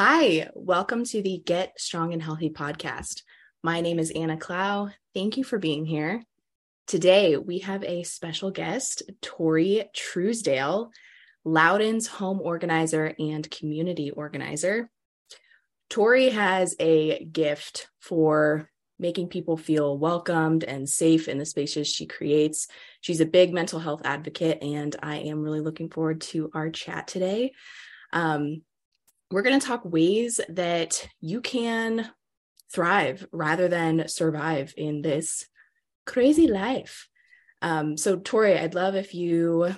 Hi, welcome to the Get Strong and Healthy podcast. My name is Anna Clough. Thank you for being here. Today, we have a special guest, Tori Truesdale, Loudoun's home organizer and community organizer. Tori has a gift for making people feel welcomed and safe in the spaces she creates. She's a big mental health advocate, and I am really looking forward to our chat today. Um, we're going to talk ways that you can thrive rather than survive in this crazy life. Um, so, Tori, I'd love if you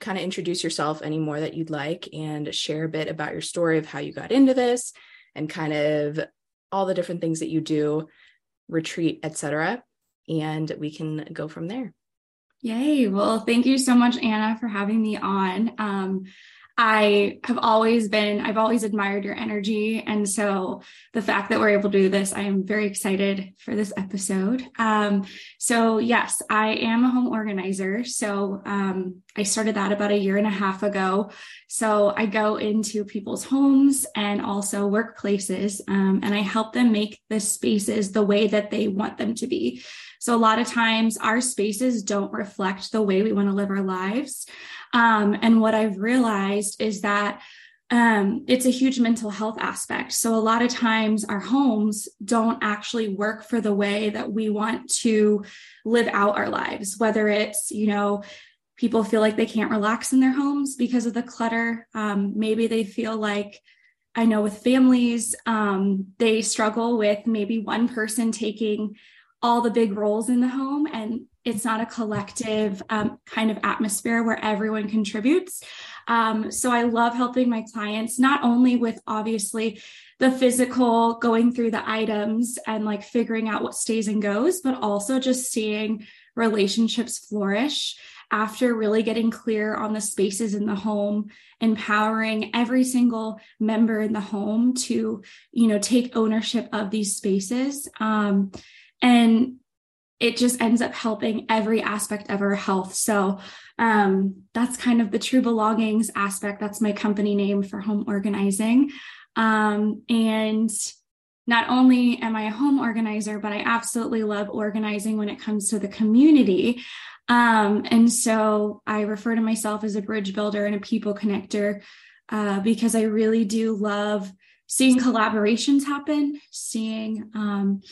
kind of introduce yourself any more that you'd like and share a bit about your story of how you got into this and kind of all the different things that you do retreat, etc. And we can go from there. Yay. Well, thank you so much, Anna, for having me on. Um, I have always been, I've always admired your energy. And so the fact that we're able to do this, I am very excited for this episode. Um, so, yes, I am a home organizer. So, um, I started that about a year and a half ago. So, I go into people's homes and also workplaces, um, and I help them make the spaces the way that they want them to be. So, a lot of times our spaces don't reflect the way we want to live our lives. Um, and what I've realized is that um, it's a huge mental health aspect. So, a lot of times our homes don't actually work for the way that we want to live out our lives, whether it's, you know, people feel like they can't relax in their homes because of the clutter. Um, maybe they feel like, I know with families, um, they struggle with maybe one person taking all the big roles in the home and it's not a collective um, kind of atmosphere where everyone contributes. Um, so I love helping my clients not only with obviously the physical going through the items and like figuring out what stays and goes, but also just seeing relationships flourish after really getting clear on the spaces in the home empowering every single member in the home to you know take ownership of these spaces um, and it just ends up helping every aspect of our health. So um, that's kind of the true belongings aspect. That's my company name for home organizing. Um, and not only am I a home organizer, but I absolutely love organizing when it comes to the community. Um, and so I refer to myself as a bridge builder and a people connector uh, because I really do love seeing collaborations happen, seeing um,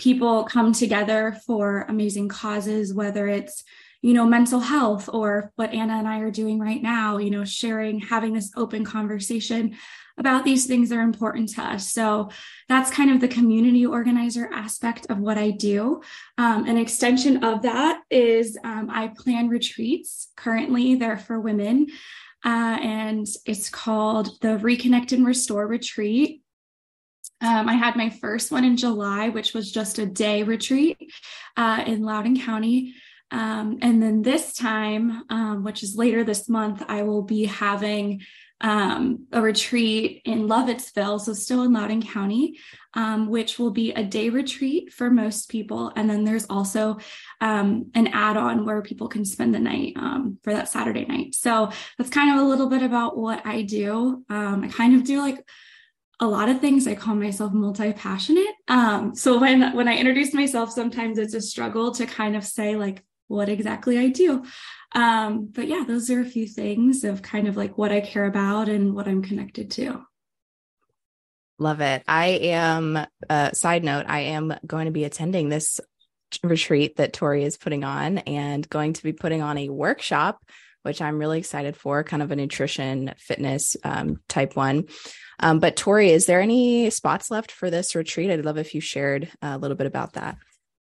people come together for amazing causes, whether it's, you know, mental health or what Anna and I are doing right now, you know, sharing, having this open conversation about these things that are important to us. So that's kind of the community organizer aspect of what I do. Um, an extension of that is um, I plan retreats. Currently, they're for women. Uh, and it's called the Reconnect and Restore Retreat. Um, I had my first one in July, which was just a day retreat uh, in Loudoun County. Um, and then this time, um, which is later this month, I will be having um, a retreat in Lovettsville, so still in Loudoun County, um, which will be a day retreat for most people. And then there's also um, an add on where people can spend the night for that Saturday night. So that's kind of a little bit about what I do. I kind of do like a lot of things i call myself multi-passionate. Um, so when when i introduce myself sometimes it's a struggle to kind of say like what exactly i do. Um, but yeah those are a few things of kind of like what i care about and what i'm connected to. Love it. I am uh, side note i am going to be attending this retreat that tori is putting on and going to be putting on a workshop which i'm really excited for kind of a nutrition fitness um, type one um, but Tori, is there any spots left for this retreat? I'd love if you shared a little bit about that.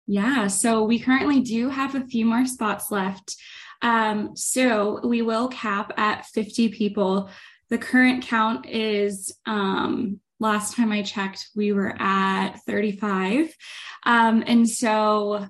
Yeah, so we currently do have a few more spots left. Um, so we will cap at 50 people. The current count is um, last time I checked, we were at 35. Um, and so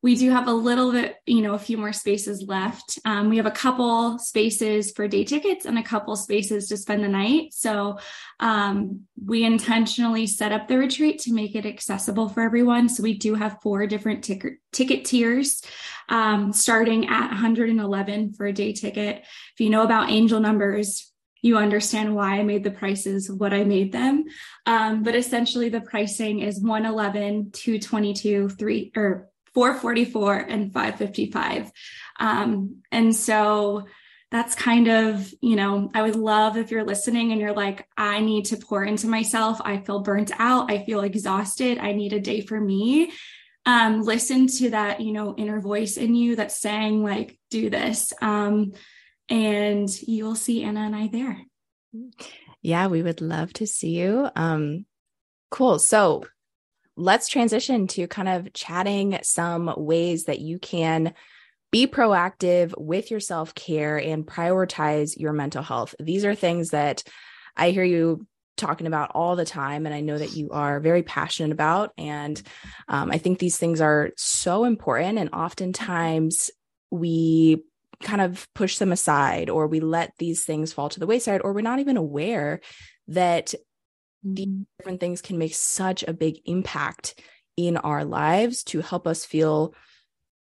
we do have a little bit, you know, a few more spaces left. Um, we have a couple spaces for day tickets and a couple spaces to spend the night. So um, we intentionally set up the retreat to make it accessible for everyone. So we do have four different ticket ticket tiers, um, starting at 111 for a day ticket. If you know about angel numbers, you understand why I made the prices what I made them. Um, but essentially, the pricing is 111, 222, 3 or 444 and 555. Um, and so that's kind of, you know, I would love if you're listening and you're like, I need to pour into myself. I feel burnt out. I feel exhausted. I need a day for me. Um, listen to that, you know, inner voice in you that's saying, like, do this. Um, and you will see Anna and I there. Yeah, we would love to see you. Um, cool. So let's transition to kind of chatting some ways that you can be proactive with your self care and prioritize your mental health. These are things that I hear you talking about all the time. And I know that you are very passionate about. And um, I think these things are so important. And oftentimes we kind of push them aside or we let these things fall to the wayside or we're not even aware that these mm-hmm. different things can make such a big impact in our lives to help us feel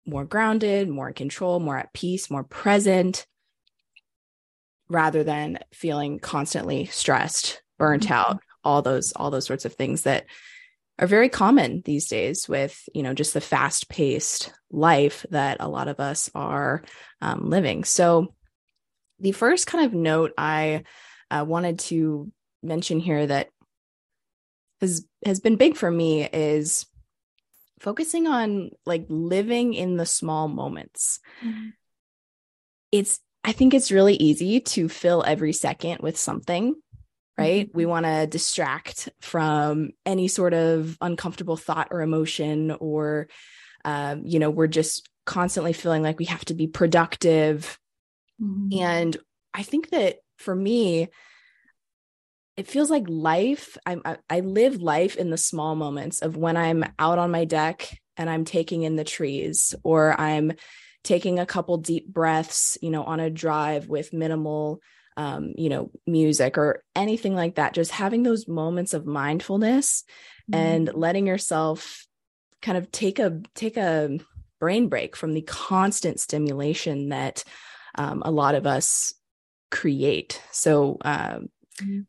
more grounded, more in control, more at peace, more present, rather than feeling constantly stressed, burnt mm-hmm. out, all those all those sorts of things that are very common these days with you know just the fast paced life that a lot of us are um, living so the first kind of note i uh, wanted to mention here that has has been big for me is focusing on like living in the small moments mm-hmm. it's i think it's really easy to fill every second with something right? Mm-hmm. We want to distract from any sort of uncomfortable thought or emotion, or, um, you know, we're just constantly feeling like we have to be productive. Mm-hmm. And I think that for me, it feels like life. I, I live life in the small moments of when I'm out on my deck and I'm taking in the trees, or I'm taking a couple deep breaths, you know, on a drive with minimal um, you know, music or anything like that. Just having those moments of mindfulness mm-hmm. and letting yourself kind of take a take a brain break from the constant stimulation that um, a lot of us create. So, um.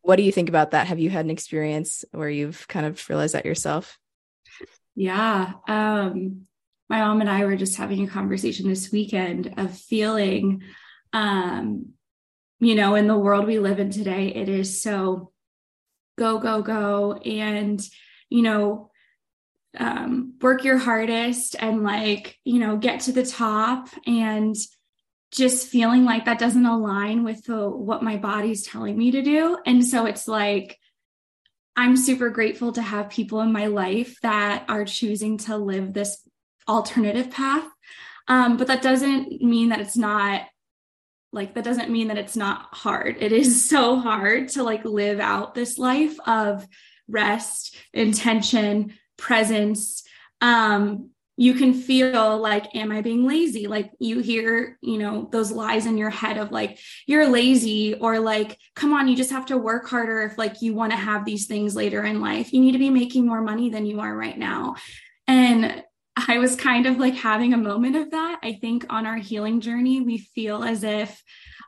What do you think about that? Have you had an experience where you've kind of realized that yourself? Yeah. Um, my mom and I were just having a conversation this weekend of feeling um, you know, in the world we live in today, it is so go, go, go. And, you know, um, work your hardest and like, you know, get to the top and just feeling like that doesn't align with the, what my body's telling me to do. And so it's like, I'm super grateful to have people in my life that are choosing to live this alternative path. Um, but that doesn't mean that it's not like that doesn't mean that it's not hard it is so hard to like live out this life of rest intention presence um you can feel like am i being lazy like you hear you know those lies in your head of like you're lazy or like come on you just have to work harder if like you want to have these things later in life you need to be making more money than you are right now and I was kind of like having a moment of that. I think on our healing journey, we feel as if,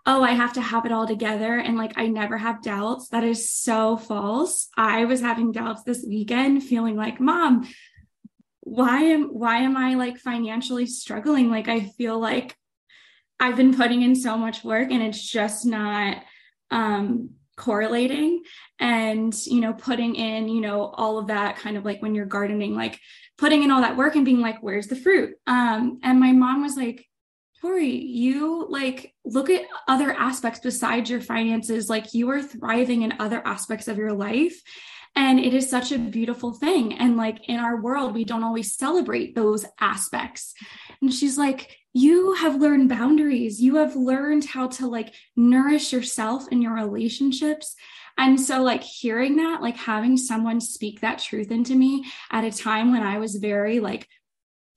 oh, I have to have it all together. And like, I never have doubts. That is so false. I was having doubts this weekend, feeling like, mom, why am why am I like financially struggling? Like I feel like I've been putting in so much work and it's just not um correlating and you know putting in you know all of that kind of like when you're gardening like putting in all that work and being like where's the fruit um and my mom was like Tori, you like look at other aspects besides your finances. Like you are thriving in other aspects of your life. And it is such a beautiful thing. And like in our world, we don't always celebrate those aspects. And she's like, you have learned boundaries. You have learned how to like nourish yourself in your relationships. And so, like, hearing that, like, having someone speak that truth into me at a time when I was very, like,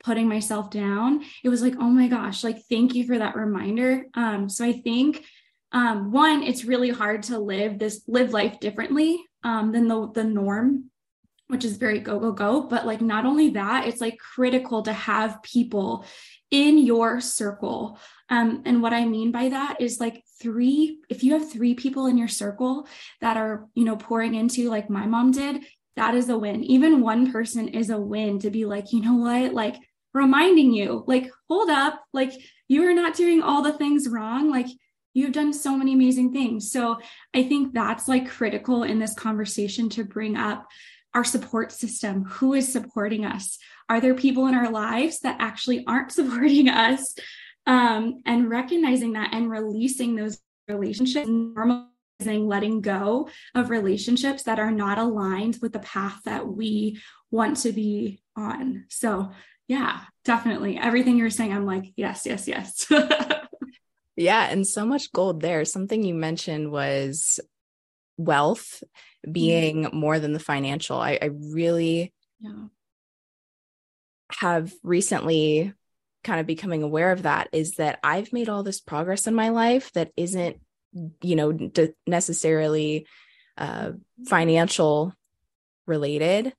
putting myself down, it was like, oh my gosh, like, thank you for that reminder. Um, so I think, um, one, it's really hard to live this, live life differently um, than the, the norm which is very go go go but like not only that it's like critical to have people in your circle um, and what i mean by that is like three, if you have three people in your circle that are, you know, pouring into like my mom did, that is a win. Even one person is a win to be like, you know what, like reminding you, like, hold up, like you are not doing all the things wrong. Like you've done so many amazing things. So I think that's like critical in this conversation to bring up our support system. Who is supporting us? Are there people in our lives that actually aren't supporting us? Um, and recognizing that and releasing those relationships, normalizing letting go of relationships that are not aligned with the path that we want to be on. So, yeah, definitely. Everything you're saying, I'm like, yes, yes, yes. yeah. And so much gold there. Something you mentioned was wealth being mm-hmm. more than the financial. I, I really yeah. have recently kind of becoming aware of that is that I've made all this progress in my life that isn't, you know, d- necessarily uh, financial related.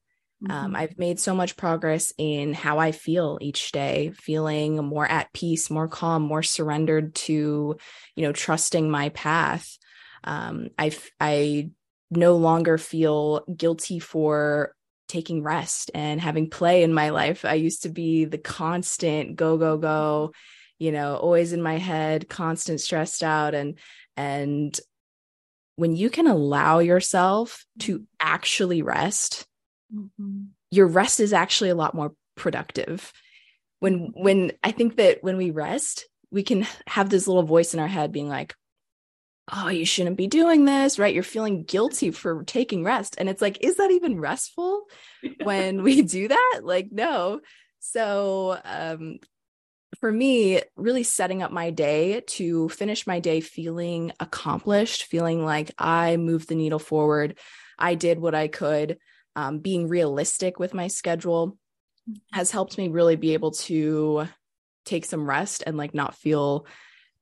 Mm-hmm. Um, I've made so much progress in how I feel each day, feeling more at peace, more calm, more surrendered to, you know, trusting my path. Um, I I no longer feel guilty for taking rest and having play in my life. I used to be the constant go go go, you know, always in my head, constant stressed out and and when you can allow yourself to actually rest, mm-hmm. your rest is actually a lot more productive. When when I think that when we rest, we can have this little voice in our head being like, oh, you shouldn't be doing this, right? You're feeling guilty for taking rest. And it's like, is that even restful when we do that? Like, no. So, um, for me, really setting up my day to finish my day feeling accomplished, feeling like I moved the needle forward. I did what I could, um, being realistic with my schedule has helped me really be able to take some rest and like not feel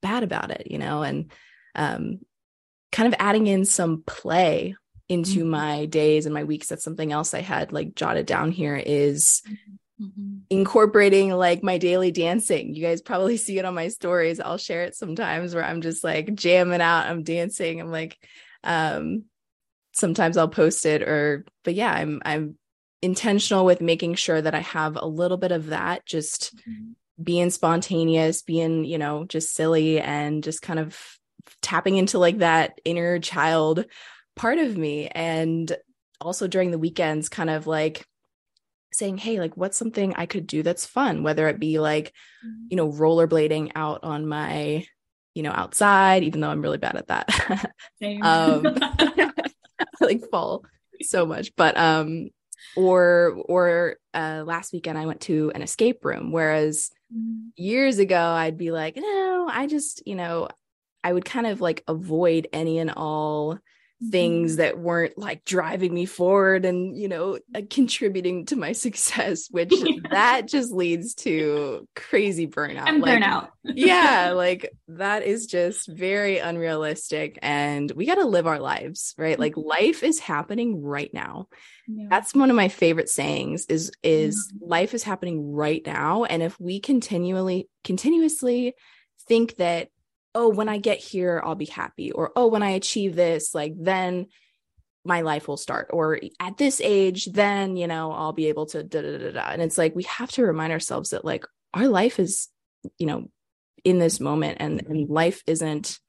bad about it, you know? And um, kind of adding in some play into mm-hmm. my days and my weeks. That's something else I had like jotted down here is mm-hmm. incorporating like my daily dancing. You guys probably see it on my stories. I'll share it sometimes where I'm just like jamming out, I'm dancing. I'm like, um, sometimes I'll post it or, but yeah, I'm, I'm intentional with making sure that I have a little bit of that, just mm-hmm. being spontaneous, being, you know, just silly and just kind of tapping into like that inner child part of me and also during the weekends kind of like saying hey like what's something i could do that's fun whether it be like mm-hmm. you know rollerblading out on my you know outside even though i'm really bad at that um like fall so much but um or or uh last weekend i went to an escape room whereas mm-hmm. years ago i'd be like no i just you know I would kind of like avoid any and all things that weren't like driving me forward and you know uh, contributing to my success which that just leads to crazy burnout and like, burnout yeah like that is just very unrealistic and we got to live our lives right like mm-hmm. life is happening right now yeah. that's one of my favorite sayings is is mm-hmm. life is happening right now and if we continually continuously think that oh, when I get here, I'll be happy, or oh, when I achieve this, like then my life will start, or at this age, then, you know, I'll be able to da da da da. And it's like we have to remind ourselves that like our life is, you know, in this moment and, and life isn't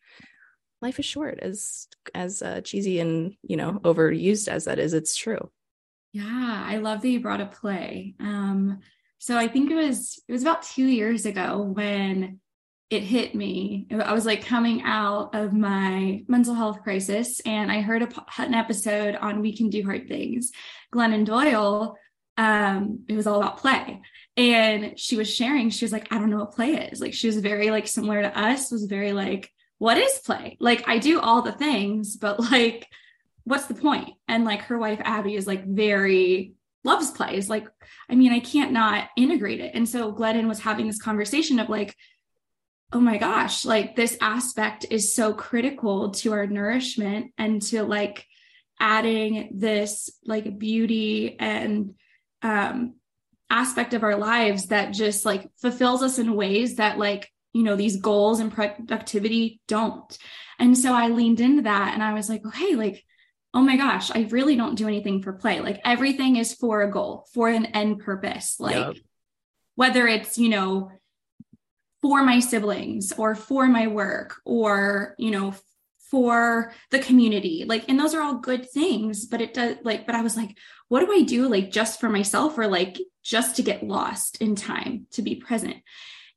life is short as as uh, cheesy and you know overused as that is it's true. Yeah i love that you brought up play. Um so i think it was it was about two years ago when it hit me. I was like coming out of my mental health crisis, and I heard a, an episode on We Can Do Hard Things. Glennon Doyle, um, it was all about play. And she was sharing, she was like, I don't know what play is. Like, she was very like similar to us, was very like, what is play? Like, I do all the things, but like, what's the point? And like, her wife, Abby, is like very loves plays. Like, I mean, I can't not integrate it. And so Glennon was having this conversation of like, oh my gosh, like this aspect is so critical to our nourishment and to like adding this like beauty and um aspect of our lives that just like fulfills us in ways that like you know, these goals and productivity don't. And so I leaned into that and I was like, okay, like, oh my gosh, I really don't do anything for play. Like everything is for a goal, for an end purpose. Like yep. whether it's, you know, for my siblings or for my work or, you know, for the community. Like, and those are all good things, but it does like, but I was like, what do I do like just for myself or like just to get lost in time to be present?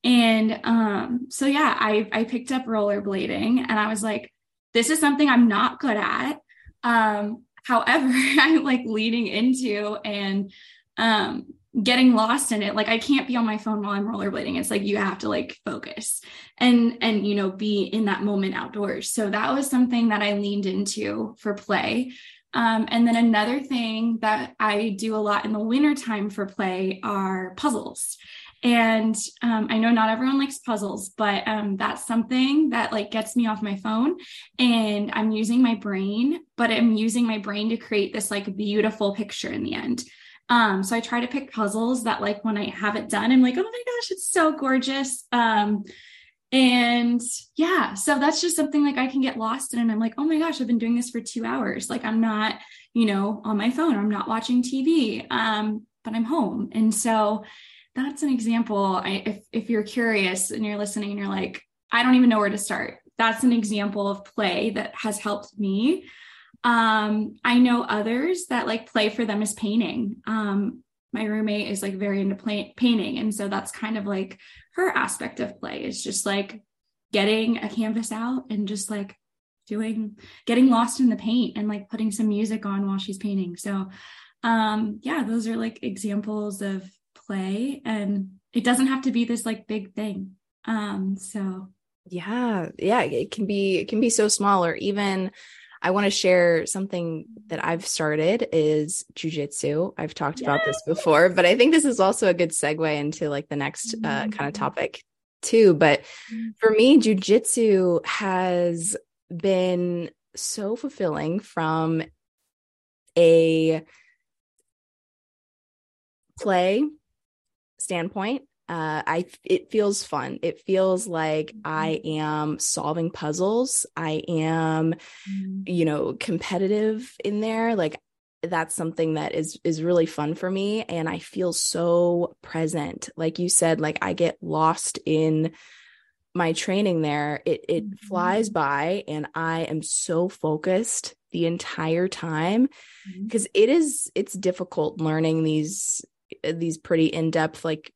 And um, so yeah, I I picked up rollerblading and I was like, this is something I'm not good at. Um, however, I'm like leading into and um getting lost in it. Like I can't be on my phone while I'm rollerblading. It's like you have to like focus and and you know be in that moment outdoors. So that was something that I leaned into for play. Um, and then another thing that I do a lot in the wintertime for play are puzzles. And um, I know not everyone likes puzzles, but um, that's something that like gets me off my phone. And I'm using my brain, but I'm using my brain to create this like beautiful picture in the end. Um, so I try to pick puzzles that like when I have it done, I'm like, oh my gosh, it's so gorgeous. Um, and yeah, so that's just something like I can get lost in. And I'm like, oh my gosh, I've been doing this for two hours. Like I'm not, you know, on my phone, or I'm not watching TV, um, but I'm home. And so that's an example. I, if, if you're curious and you're listening and you're like, I don't even know where to start, that's an example of play that has helped me. Um, I know others that like play for them is painting. Um, my roommate is like very into play- painting. And so that's kind of like her aspect of play is just like getting a canvas out and just like doing, getting lost in the paint and like putting some music on while she's painting. So, um, yeah, those are like examples of play and it doesn't have to be this like big thing um so yeah yeah it can be it can be so small or even i want to share something that i've started is jujitsu i've talked yes. about this before but i think this is also a good segue into like the next uh, mm-hmm. kind of topic too but mm-hmm. for me jujitsu has been so fulfilling from a play standpoint uh, I it feels fun. It feels like I mm-hmm. am solving puzzles. I am, mm. you know, competitive in there. Like that's something that is is really fun for me, and I feel so present. Like you said, like I get lost in my training there. It it mm-hmm. flies by, and I am so focused the entire time because mm-hmm. it is it's difficult learning these these pretty in-depth like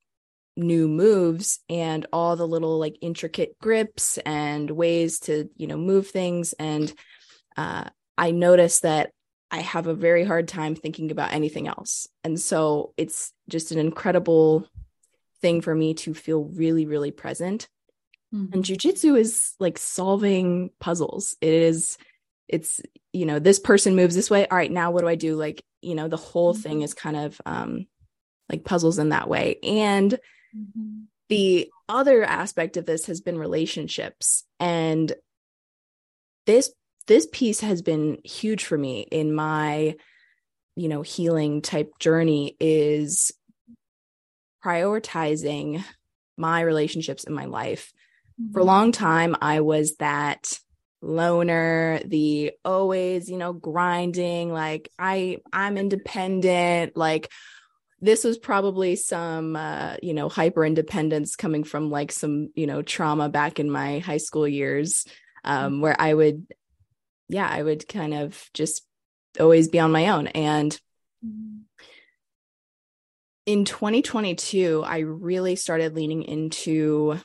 new moves and all the little like intricate grips and ways to you know move things and uh, i noticed that i have a very hard time thinking about anything else and so it's just an incredible thing for me to feel really really present mm-hmm. and jujitsu is like solving puzzles it is it's you know this person moves this way all right now what do i do like you know the whole mm-hmm. thing is kind of um like puzzles in that way. And mm-hmm. the other aspect of this has been relationships. And this this piece has been huge for me in my you know healing type journey is prioritizing my relationships in my life. Mm-hmm. For a mm-hmm. long time I was that loner the always you know grinding like i i'm independent like this was probably some uh, you know hyper independence coming from like some you know trauma back in my high school years um, mm-hmm. where i would yeah i would kind of just always be on my own and mm-hmm. in 2022 i really started leaning into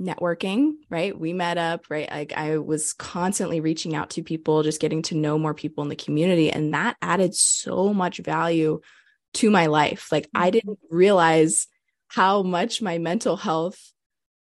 networking right we met up right like i was constantly reaching out to people just getting to know more people in the community and that added so much value to my life. Like I mm-hmm. didn't realize how much my mental health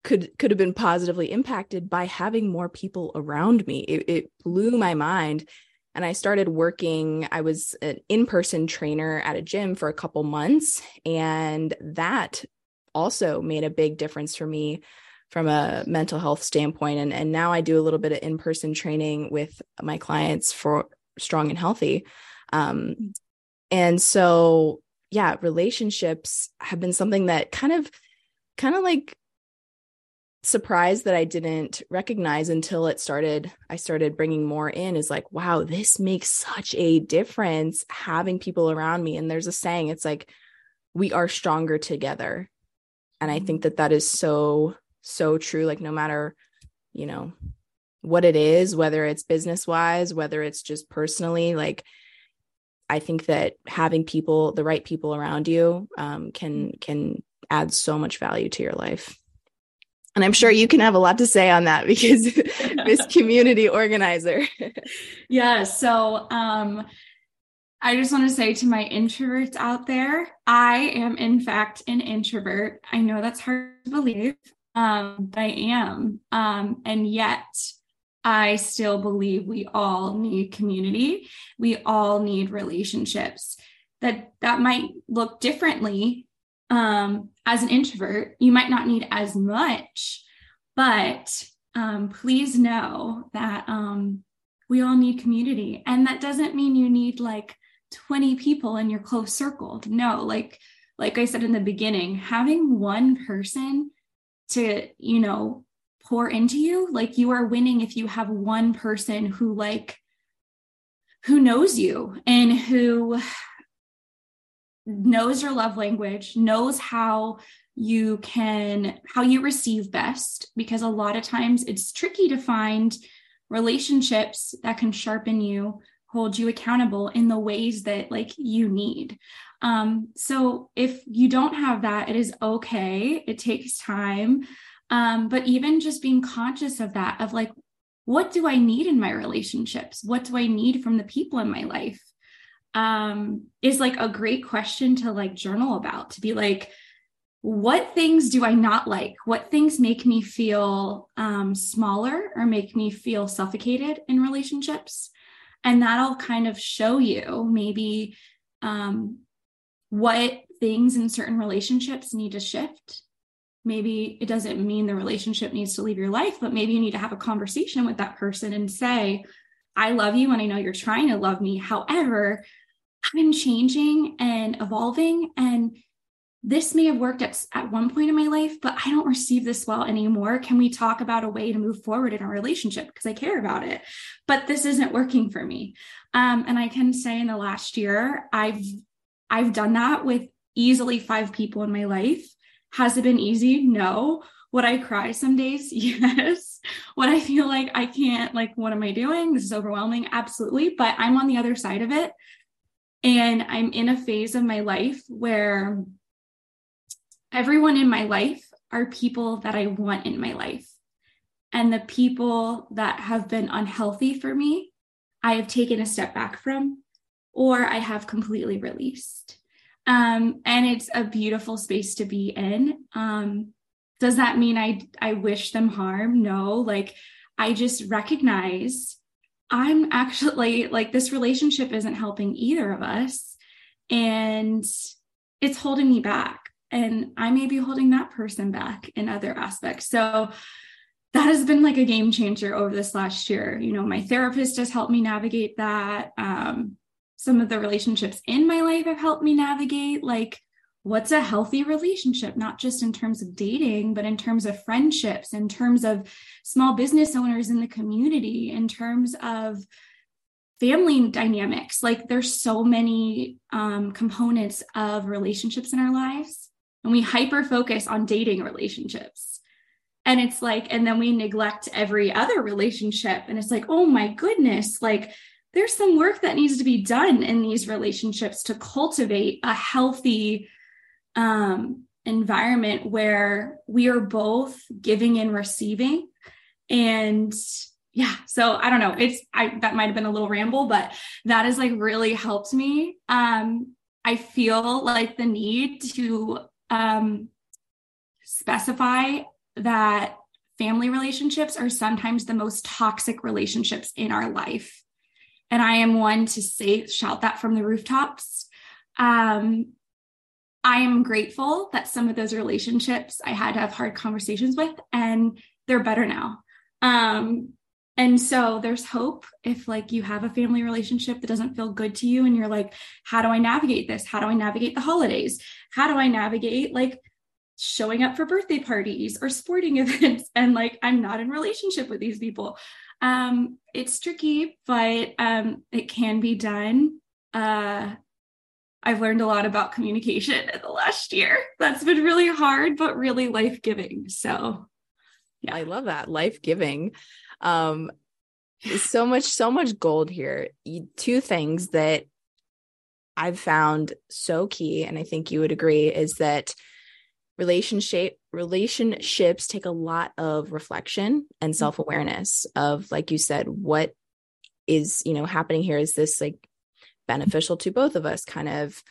could could have been positively impacted by having more people around me. It, it blew my mind. And I started working, I was an in-person trainer at a gym for a couple months. And that also made a big difference for me from a mental health standpoint. And, and now I do a little bit of in-person training with my clients for strong and healthy. Um, mm. And so, yeah, relationships have been something that kind of, kind of like surprised that I didn't recognize until it started I started bringing more in is like wow this makes such a difference having people around me. And there's a saying it's like we are stronger together. And I think mm-hmm. that that is so so true. Like no matter you know what it is whether it's business wise whether it's just personally like I think that having people the right people around you um, can can add so much value to your life and I'm sure you can have a lot to say on that because this community organizer. yeah. So um, I just want to say to my introverts out there, I am in fact an introvert. I know that's hard to believe, um, but I am. Um, and yet I still believe we all need community. We all need relationships. That that might look differently um, as an introvert, you might not need as much, but um, please know that um, we all need community. And that doesn't mean you need like 20 people in your close circle. No, like, like I said in the beginning, having one person to, you know, pour into you, like you are winning if you have one person who like who knows you and who knows your love language, knows how you can how you receive best because a lot of times it's tricky to find relationships that can sharpen you hold you accountable in the ways that like you need. Um so if you don't have that it is okay. It takes time um but even just being conscious of that of like what do i need in my relationships what do i need from the people in my life um, is like a great question to like journal about to be like, what things do I not like? What things make me feel um, smaller or make me feel suffocated in relationships? And that'll kind of show you maybe um, what things in certain relationships need to shift. Maybe it doesn't mean the relationship needs to leave your life, but maybe you need to have a conversation with that person and say, I love you and I know you're trying to love me. However, I'm changing and evolving. And this may have worked at, at one point in my life, but I don't receive this well anymore. Can we talk about a way to move forward in our relationship? Because I care about it, but this isn't working for me. Um, and I can say in the last year, I've I've done that with easily five people in my life. Has it been easy? No. Would I cry some days? Yes. Would I feel like I can't, like, what am I doing? This is overwhelming. Absolutely. But I'm on the other side of it. And I'm in a phase of my life where everyone in my life are people that I want in my life. And the people that have been unhealthy for me, I have taken a step back from, or I have completely released. Um, and it's a beautiful space to be in. Um, does that mean I I wish them harm? No, like I just recognize I'm actually like this relationship isn't helping either of us and it's holding me back and I may be holding that person back in other aspects. So that has been like a game changer over this last year. You know, my therapist has helped me navigate that. Um, some of the relationships in my life have helped me navigate like what's a healthy relationship, not just in terms of dating, but in terms of friendships, in terms of small business owners in the community, in terms of family dynamics. Like there's so many um, components of relationships in our lives, and we hyper focus on dating relationships. And it's like, and then we neglect every other relationship. And it's like, oh my goodness, like there's some work that needs to be done in these relationships to cultivate a healthy um, environment where we are both giving and receiving. And yeah, so I don't know. It's I that might have been a little ramble, but that has like really helped me. Um, I feel like the need to um, specify that family relationships are sometimes the most toxic relationships in our life. And I am one to say, shout that from the rooftops. Um, I am grateful that some of those relationships I had to have hard conversations with and they're better now. Um, and so there's hope if like you have a family relationship that doesn't feel good to you and you're like, how do I navigate this? How do I navigate the holidays? How do I navigate like showing up for birthday parties or sporting events and like i'm not in relationship with these people um it's tricky but um it can be done uh I've learned a lot about communication in the last year. That's been really hard, but really life giving. So, yeah. I love that life giving. Um, so much, so much gold here. Two things that I've found so key, and I think you would agree, is that relationship relationships take a lot of reflection and mm-hmm. self-awareness of like you said what is you know happening here. Is this like beneficial to both of us? Kind of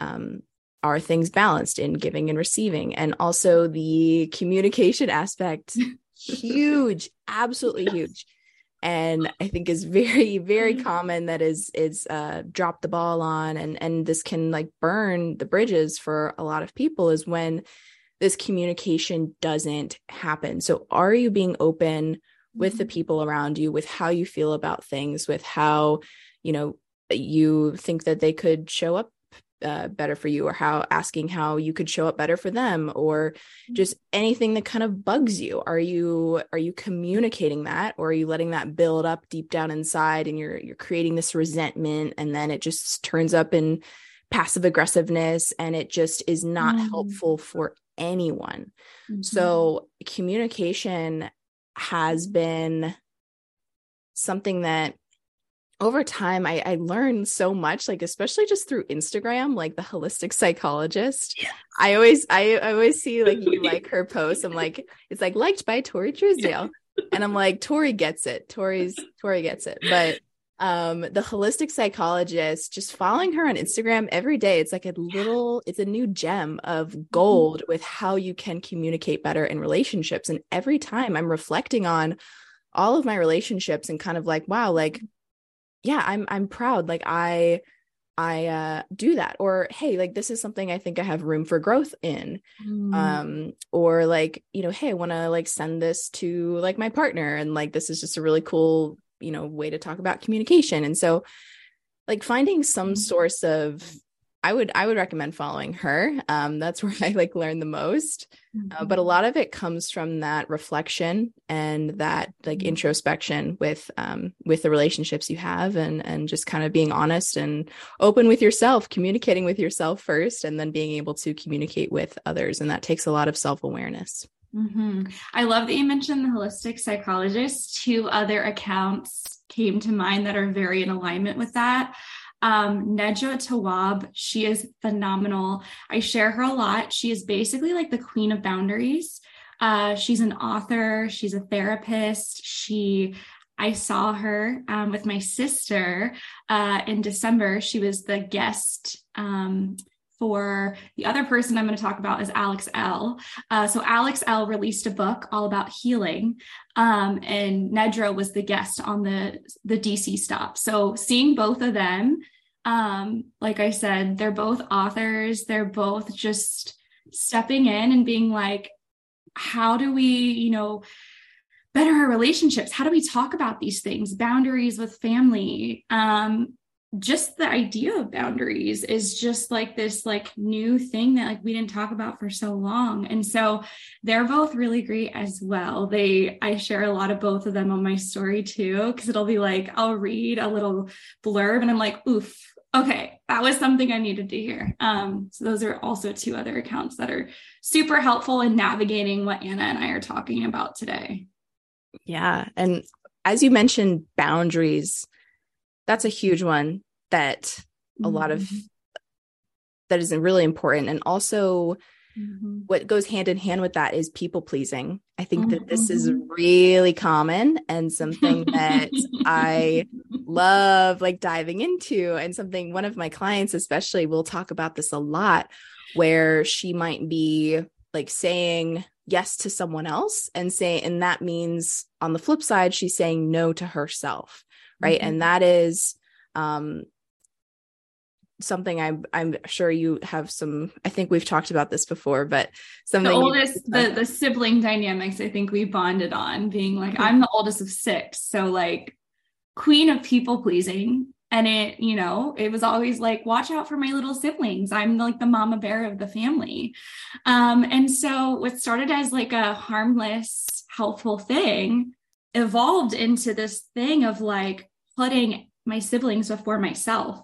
um, are things balanced in giving and receiving? And also the communication aspect huge absolutely huge. And i think is very very mm-hmm. common that is is uh drop the ball on. And and this can like burn the bridges for a lot of people is when this communication doesn't happen so are you being open with the mm-hmm. people around you with how you feel about things with how you know you think that they could show up uh, better for you or how asking how you could show up better for them or mm-hmm. just anything that kind of bugs you are you are you communicating that or are you letting that build up deep down inside and you're you're creating this resentment and then it just turns up in passive aggressiveness and it just is not mm. helpful for anyone. Mm-hmm. so communication has been something that over time I, I learned so much like especially just through instagram like the holistic psychologist. Yeah. i always I, I always see like you like her post i'm like it's like liked by tori truesdale. And i'm like tori gets it. Tori's tori gets it. But um the holistic psychologist just following her on instagram every day it's like a little it's a new gem of mm-hmm. gold mm-hmm. with how you can communicate better in relationships and every time i'm reflecting on all of my relationships and kind of like wow like yeah i'm i'm proud like i i uh do that or hey like this is something i think i have room for growth in mm. um or like you know hey i want to like send this to like my partner and like this is just a really cool you know way to talk about communication and so like finding some mm. source of I would I would recommend following her. Um, that's where I like learn the most. Mm-hmm. Uh, but a mm-hmm. lot of it comes from that reflection and that like mm-hmm. introspection with um, with the relationships you have, and and just kind of being honest and open with yourself, communicating with yourself first, and then being able to communicate with others. And that takes a lot of self awareness. Mm-hmm. I love that you mentioned the holistic psychologist. Two other accounts came to mind that are very in alignment with that. Um, Tawwab, she is phenomenal. I share her a lot. She is basically like the queen of boundaries. Uh, she's an author, she's a therapist. She I saw her um, with my sister uh, in December. She was the guest um, for the other person I'm going to talk about is Alex Elle Uh, so Alex Elle released a book all about healing, um, and Nedra was the guest on the the DC stop. So seeing both of them um, like I said, they're both authors. They're both just stepping in and being like, how do we, you know, better our relationships? How do we talk about these things? Boundaries with family. Um, just the idea of boundaries is just like this like new thing that like we didn't talk about for so long and so they're both really great as well they i share a lot of both of them on my story too because it'll be like i'll read a little blurb and i'm like oof okay, that was something I needed to hear. Um, so those are also two other accounts that are super helpful in navigating what Anna and I are talking about today. Yeah. And as you mentioned, boundaries, that's a huge one that mm-hmm. a lot of mm-hmm. that is really important. And also Mm-hmm. What goes hand in hand with that is people pleasing. I think mm-hmm. that this is mm-hmm. really common and something that I love like diving into and something one of my clients especially will talk about this a lot where she might be like saying yes to someone else and say and that means on the flip side she's saying no to herself right? Mm-hmm. and that is um something I'm I'm sure you have some I think we've talked about this before but something the oldest the the sibling dynamics I think we bonded on being like mm-hmm. I'm the oldest of six. So like queen of people pleasing. And it you know it was always like watch out for my little siblings. I'm like the mama bear of the family. Um and so what started as like a harmless helpful thing evolved into this thing of like putting my siblings before myself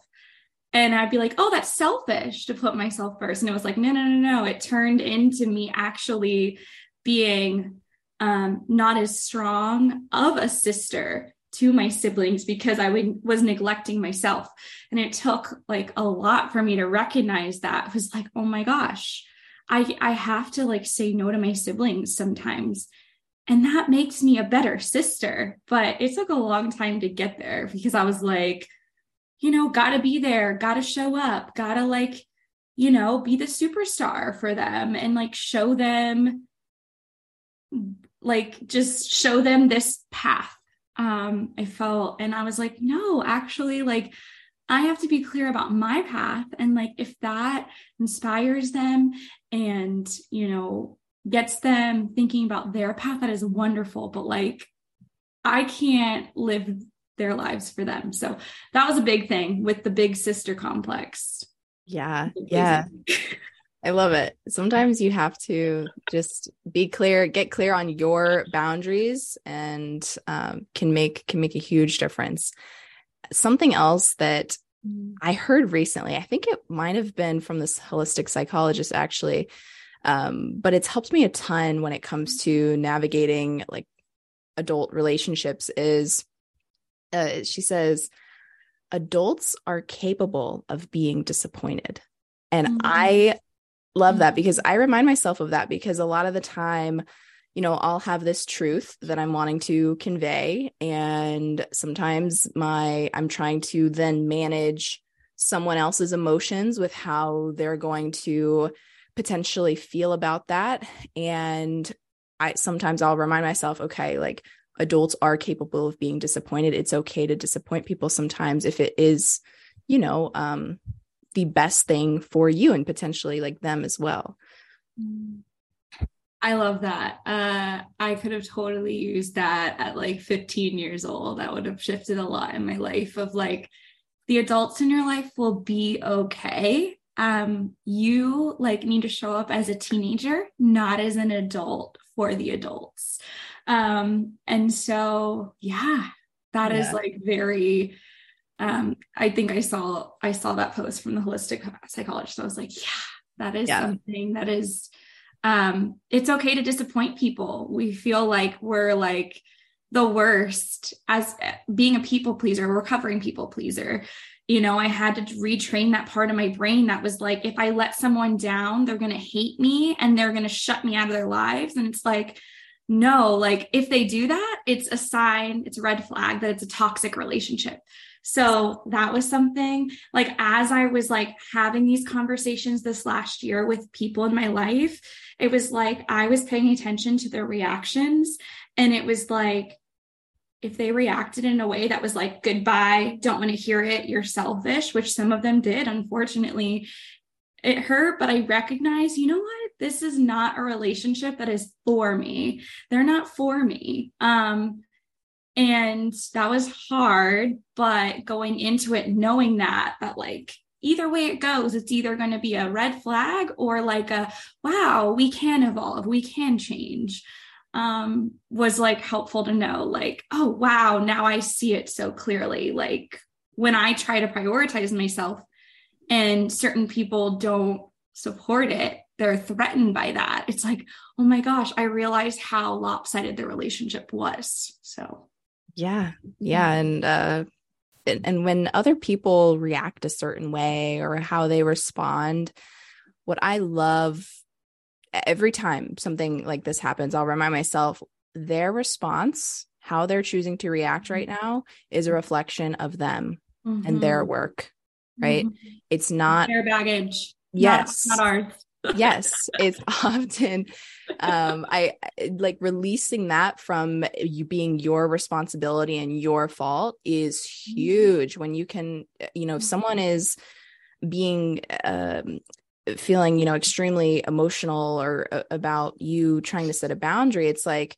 and I'd be like, oh, that's selfish to put myself first. And it was like, no, no, no, no. It turned into me actually being um, not as strong of a sister to my siblings because I w- was neglecting myself. And it took like a lot for me to recognize that. It was like, oh my gosh, I, I have to like say no to my siblings sometimes. And that makes me a better sister. But it took a long time to get there because I was like, you know, gotta be there, gotta show up, gotta like, you know, be the superstar for them and like show them, like, just show them this path um, I felt, and I was like, no, actually, like, I have to be clear about my path. And like, if that inspires them and, you know, gets them thinking about their path, that is wonderful. But like, I can't live their lives for them. So that was a big thing with the big sister complex. Yeah. Yeah. I love it. Sometimes you have to just be clear, get clear on your boundaries, and um, can make can make a huge difference. Something else that mm. I heard recently, I think it might have been from this holistic psychologist actually, um, but it's helped me a ton when it comes to navigating like adult relationships. Is uh, she says adults are capable of being disappointed. And mm-hmm. I love that mm-hmm. because I remind myself of that because a lot of the time, you know, I'll have this truth that I'm wanting to convey. And sometimes my, I'm trying to then manage someone else's emotions with how they're going to potentially feel about that. And I sometimes I'll remind myself, okay, like adults are capable of being disappointed. It's okay to disappoint people sometimes if it is, you know, um, the best thing for you and potentially like them as well. I love that. Uh, I could have totally used that at like 15 years old. That would have shifted a lot in my life of like the adults in your life will be okay. Um, you like need to show up as a teenager, not as an adult for the adults. Um, and so yeah, that yeah. is like very um, I think I saw I saw that post from the holistic psychologist. So I was like, yeah, that is yeah. something that is um it's okay to disappoint people. We feel like we're like the worst as being a people pleaser, recovering people pleaser. You know, I had to retrain that part of my brain that was like, if I let someone down, they're going to hate me and they're going to shut me out of their lives. And it's like, no, like if they do that, it's a sign, it's a red flag that it's a toxic relationship. So that was something like as I was like having these conversations this last year with people in my life, it was like I was paying attention to their reactions. And it was like, if they reacted in a way that was like, goodbye, don't want to hear it, you're selfish, which some of them did, unfortunately, it hurt, but I recognize, you know what? This is not a relationship that is for me. They're not for me. Um, and that was hard, but going into it, knowing that, that like either way it goes, it's either going to be a red flag or like a wow, we can evolve, we can change. Um, was like helpful to know, like, oh wow, now I see it so clearly. Like when I try to prioritize myself and certain people don't support it, they're threatened by that. It's like, oh my gosh, I realized how lopsided the relationship was. So yeah. Yeah. And, uh, and, and when other people react a certain way or how they respond, what I love every time something like this happens, I'll remind myself their response, how they're choosing to react right mm-hmm. now, is a reflection of them mm-hmm. and their mm-hmm. work, right? Mm-hmm. It's not their baggage. Yes. Not, not ours yes it's often um i like releasing that from you being your responsibility and your fault is mm-hmm. huge when you can you know if someone is being um feeling you know extremely emotional or uh, about you trying to set a boundary it's like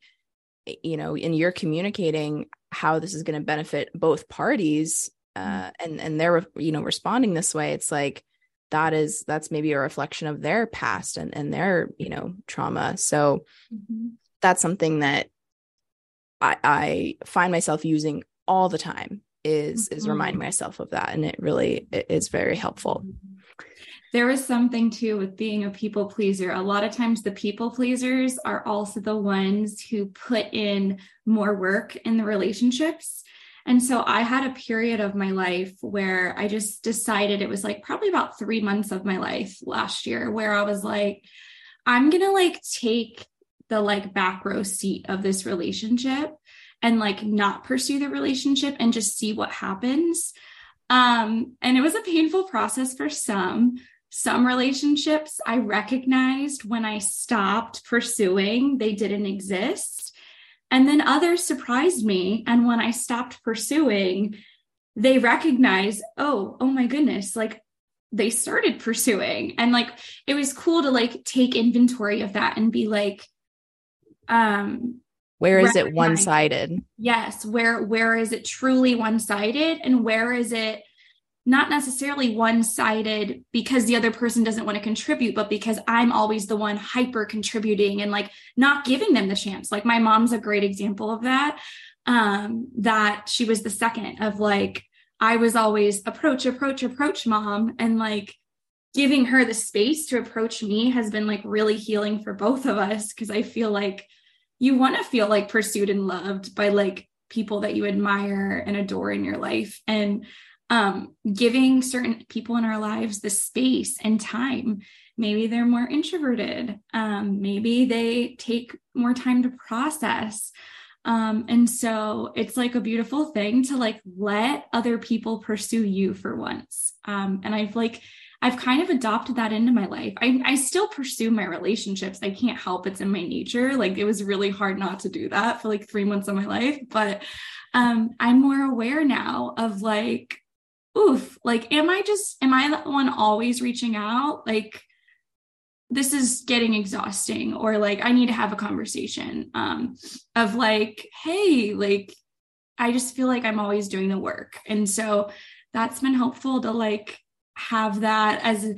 you know and you're communicating how this is going to benefit both parties uh, and and they're you know responding this way it's like that is that's maybe a reflection of their past and and their you know trauma so mm-hmm. that's something that I, I find myself using all the time is mm-hmm. is reminding myself of that and it really it is very helpful there is something too with being a people pleaser a lot of times the people pleasers are also the ones who put in more work in the relationships and so I had a period of my life where I just decided it was like probably about three months of my life last year where I was like, I'm going to like take the like back row seat of this relationship and like not pursue the relationship and just see what happens. Um, and it was a painful process for some. Some relationships I recognized when I stopped pursuing, they didn't exist. And then others surprised me. And when I stopped pursuing, they recognize, oh, oh my goodness, like they started pursuing. And like it was cool to like take inventory of that and be like, um, where is it one-sided? Yes, where where is it truly one-sided and where is it not necessarily one sided because the other person doesn't want to contribute, but because I'm always the one hyper contributing and like not giving them the chance. Like my mom's a great example of that. Um, that she was the second of like, I was always approach, approach, approach mom. And like giving her the space to approach me has been like really healing for both of us. Cause I feel like you want to feel like pursued and loved by like people that you admire and adore in your life. And um, giving certain people in our lives the space and time. Maybe they're more introverted. Um, maybe they take more time to process. Um, and so it's like a beautiful thing to like let other people pursue you for once. Um, and I've like, I've kind of adopted that into my life. I, I still pursue my relationships. I can't help it's in my nature. Like it was really hard not to do that for like three months of my life. But um, I'm more aware now of like oof, like, am I just, am I the one always reaching out? Like, this is getting exhausting, or like, I need to have a conversation um, of like, hey, like, I just feel like I'm always doing the work. And so that's been helpful to like have that as a,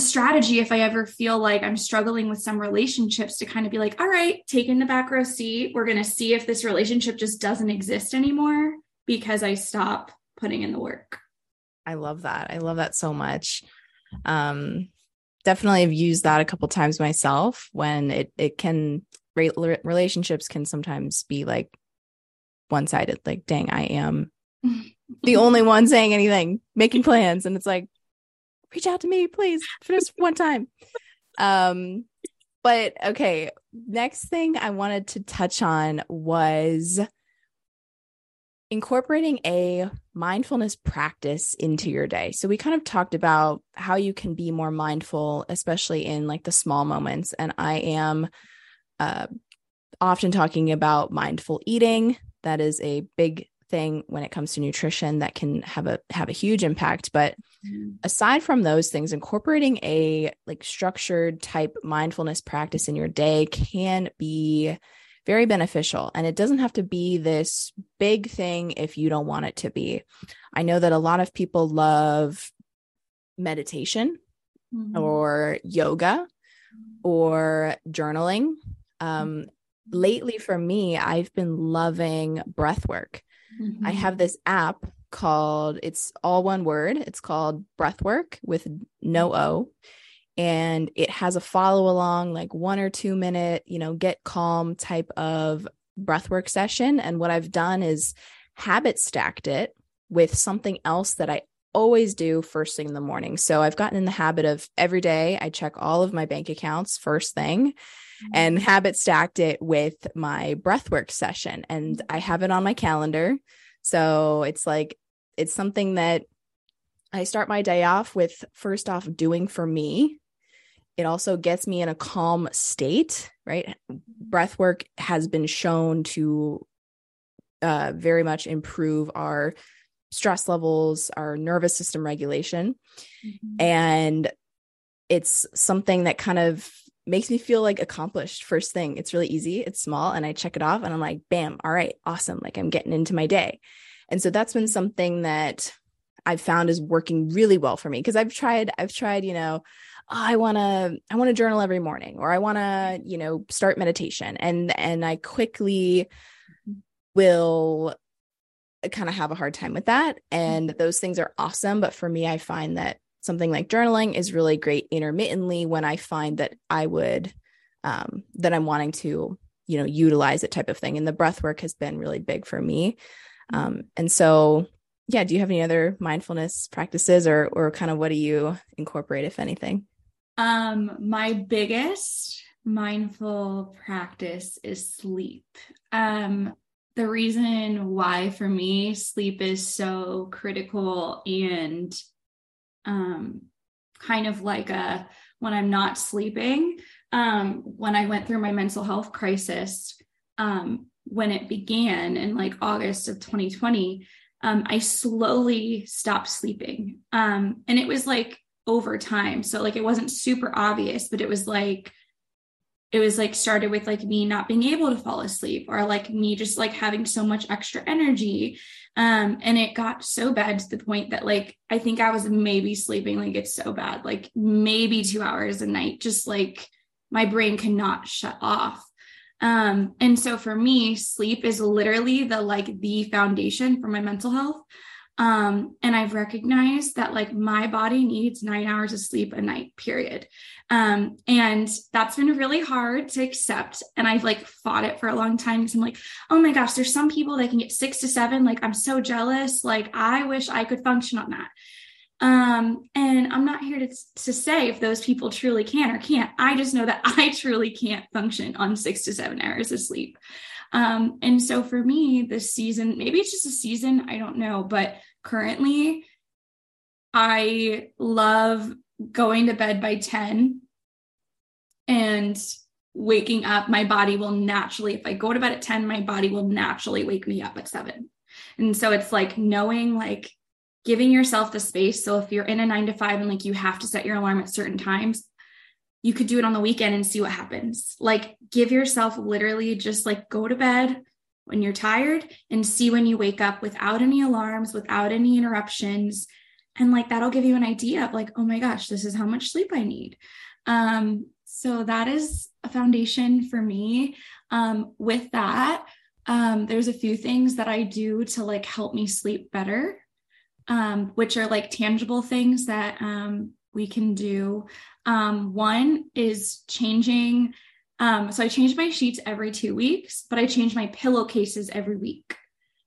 strategy if I ever feel like I'm struggling with some relationships to kind of be like, all right, take in the back row seat. We're going to see if this relationship just doesn't exist anymore because I stop putting in the work. I love that. I love that so much. Um, definitely have used that a couple times myself when it it can relationships can sometimes be like one sided. Like, dang, I am the only one saying anything, making plans, and it's like, reach out to me, please, for this one time. Um, but okay, next thing I wanted to touch on was incorporating a mindfulness practice into your day. So we kind of talked about how you can be more mindful, especially in like the small moments. And I am uh, often talking about mindful eating. That is a big thing when it comes to nutrition that can have a have a huge impact but mm-hmm. aside from those things incorporating a like structured type mindfulness practice in your day can be very beneficial. And it doesn't have to be this big thing if you don't want it to be. I know that a lot of people love meditation mm-hmm. or yoga or journaling. Um, lately, for me, I've been loving breath work. Mm-hmm. I have this app called, it's all one word. It's called Breathwrk with no O and it has a follow along like one or two minute you know get calm type of breathwork session. And what i've done is habit stacked it with something else that i always do first thing in the morning. So i've gotten in the habit of every day i check all of my bank accounts first thing mm-hmm. and habit stacked it with my breathwork session. And i have it on my calendar. So it's like it's something that I start my day off with first off doing for me it also gets me in a calm state, right? Breath work has been shown to uh, very much improve our stress levels, our nervous system regulation. Mm-hmm. And it's something that kind of makes me feel like accomplished first thing. It's really easy, it's small, and I check it off and I'm like, bam, all right, awesome. Like I'm getting into my day. And so that's been something that I've found is working really well for me because I've tried, I've tried, you know, oh, I want to, I want to journal every morning or I want to, you know, start meditation. And, and I quickly will kind of have a hard time with that. And those things are awesome. But for me, I find that something like journaling is really great intermittently when I find that I would, um, that I'm wanting to, you know, utilize it type of thing. And the breath work has been really big for me. Um, and so, yeah, do you have any other mindfulness practices or, or kind of what do you incorporate, if anything? Um, my biggest mindful practice is sleep. Um, the reason why for me sleep is so critical and um kind of like a when I'm not sleeping, um, when I went through my mental health crisis, um, when it began in like August of 2020, um, I slowly stopped sleeping. Um, and it was like over time. So like it wasn't super obvious, but it was like it was like started with like me not being able to fall asleep or like me just like having so much extra energy. Um and it got so bad to the point that like i think i was maybe sleeping like it's so bad like maybe 2 hours a night just like my brain cannot shut off. Um and so for me sleep is literally the like the foundation for my mental health um, and I've recognized that like my body needs nine hours of sleep a night, period. Um, and that's been really hard to accept. And I've like fought it for a long time because I'm like, oh my gosh, there's some people that can get six to seven. Like, I'm so jealous. Like, I wish I could function on that. Um, and I'm not here to, to say if those people truly can or can't. I just know that I truly can't function on six to seven hours of sleep. Um, and so for me, this season, maybe it's just a season, I don't know, but currently I love going to bed by 10 and waking up. My body will naturally, if I go to bed at 10, my body will naturally wake me up at seven. And so it's like knowing, like, giving yourself the space. So if you're in a nine to five and like you have to set your alarm at certain times, you could do it on the weekend and see what happens. Like give yourself literally just like go to bed when you're tired and see when you wake up without any alarms, without any interruptions. And like that'll give you an idea of like, oh my gosh, this is how much sleep I need. Um, so that is a foundation for me. Um, with that, um, there's a few things that I do to like help me sleep better, um, which are like tangible things that um, we can do. Um, one is changing. Um, so I change my sheets every two weeks, but I change my pillowcases every week.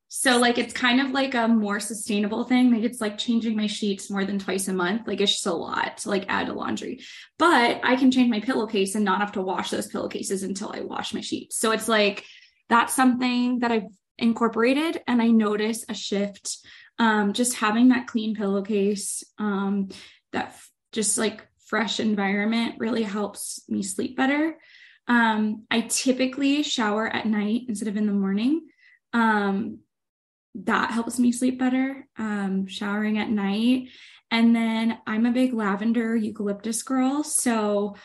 So like it's kind of like a more sustainable thing. Like it's like changing my sheets more than twice a month. Like it's just a lot to like add to laundry. But I can change my pillowcase and not have to wash those pillowcases until I wash my sheets. So it's like that's something that I've incorporated and I notice a shift. Um, just having that clean pillowcase, um, that f- just like fresh environment really helps me sleep better. Um, I typically shower at night instead of in the morning. Um, that helps me sleep better, um, showering at night. And then I'm a big lavender eucalyptus girl. So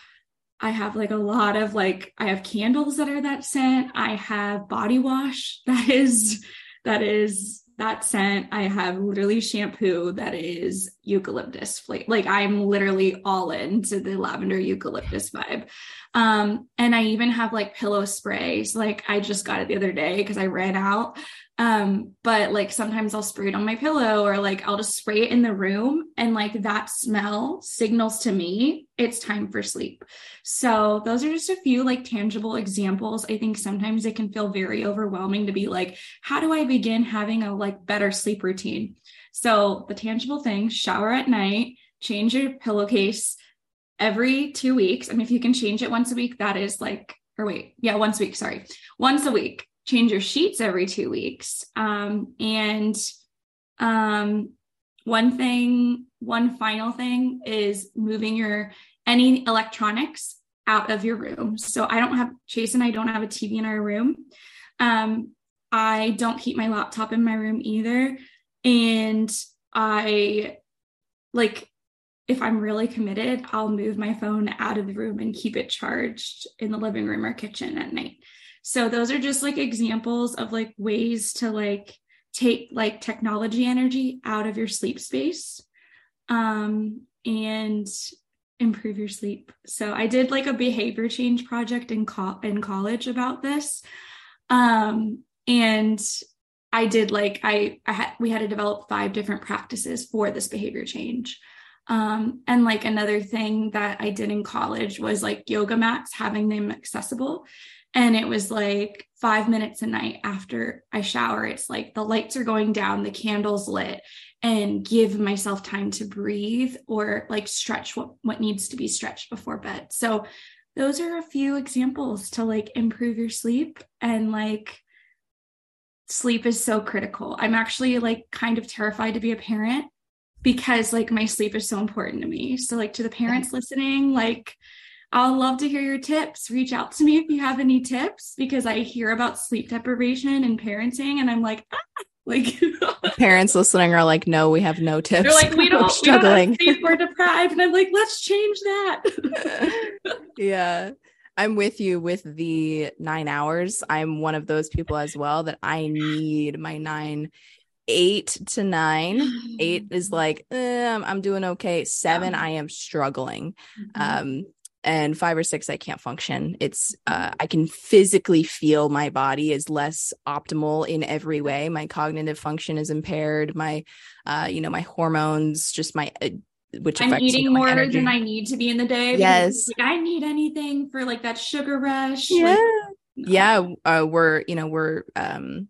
I have like a lot of like, I have candles that are that scent. I have body wash that is, that is that scent. I have literally shampoo that is eucalyptus flavor. Like I'm literally all into the lavender eucalyptus vibe. Um, and I even have like pillow sprays. Like I just got it the other day because I ran out. Um, but like sometimes I'll spray it on my pillow or like I'll just spray it in the room and like that smell signals to me it's time for sleep. So those are just a few like tangible examples. I think sometimes it can feel very overwhelming to be like, how do I begin having a like better sleep routine? So the tangible things, shower at night, change your pillowcase every two weeks. I mean, if you can change it once a week, that is like, or wait, yeah, once a week, sorry, once a week change your sheets every two weeks. Um, and um, one thing, one final thing is moving your any electronics out of your room. So I don't have Chase and I don't have a TV in our room. Um, I don't keep my laptop in my room either. And I like if I'm really committed, I'll move my phone out of the room and keep it charged in the living room or kitchen at night. So those are just like examples of like ways to like take like technology energy out of your sleep space um, and improve your sleep. So I did like a behavior change project in co- in college about this. Um, and I did like I I had we had to develop five different practices for this behavior change. Um, and like another thing that I did in college was like yoga mats, having them accessible. And it was like five minutes a night after I shower. It's like the lights are going down, the candles lit, and give myself time to breathe or like stretch what, what needs to be stretched before bed. So those are a few examples to like improve your sleep and like sleep is so critical. I'm actually like kind of terrified to be a parent because like my sleep is so important to me. So like to the parents listening, like I'll love to hear your tips. Reach out to me if you have any tips because I hear about sleep deprivation and parenting and I'm like, ah, like parents listening are like, no, we have no tips. They're like, we don't, we're struggling. We don't we're deprived. And I'm like, let's change that. yeah. I'm with you with the nine hours. I'm one of those people as well that I need my nine, eight to nine. Eight is like, eh, I'm doing okay. Seven, I am struggling. Mm-hmm. Um, and five or six i can't function it's uh, i can physically feel my body is less optimal in every way my cognitive function is impaired my uh, you know my hormones just my uh, which I'm eating you know, more than I need to be in the day. Yes, like I need anything for like that sugar rush. Yeah, like, no. yeah. Uh, we're you know we're um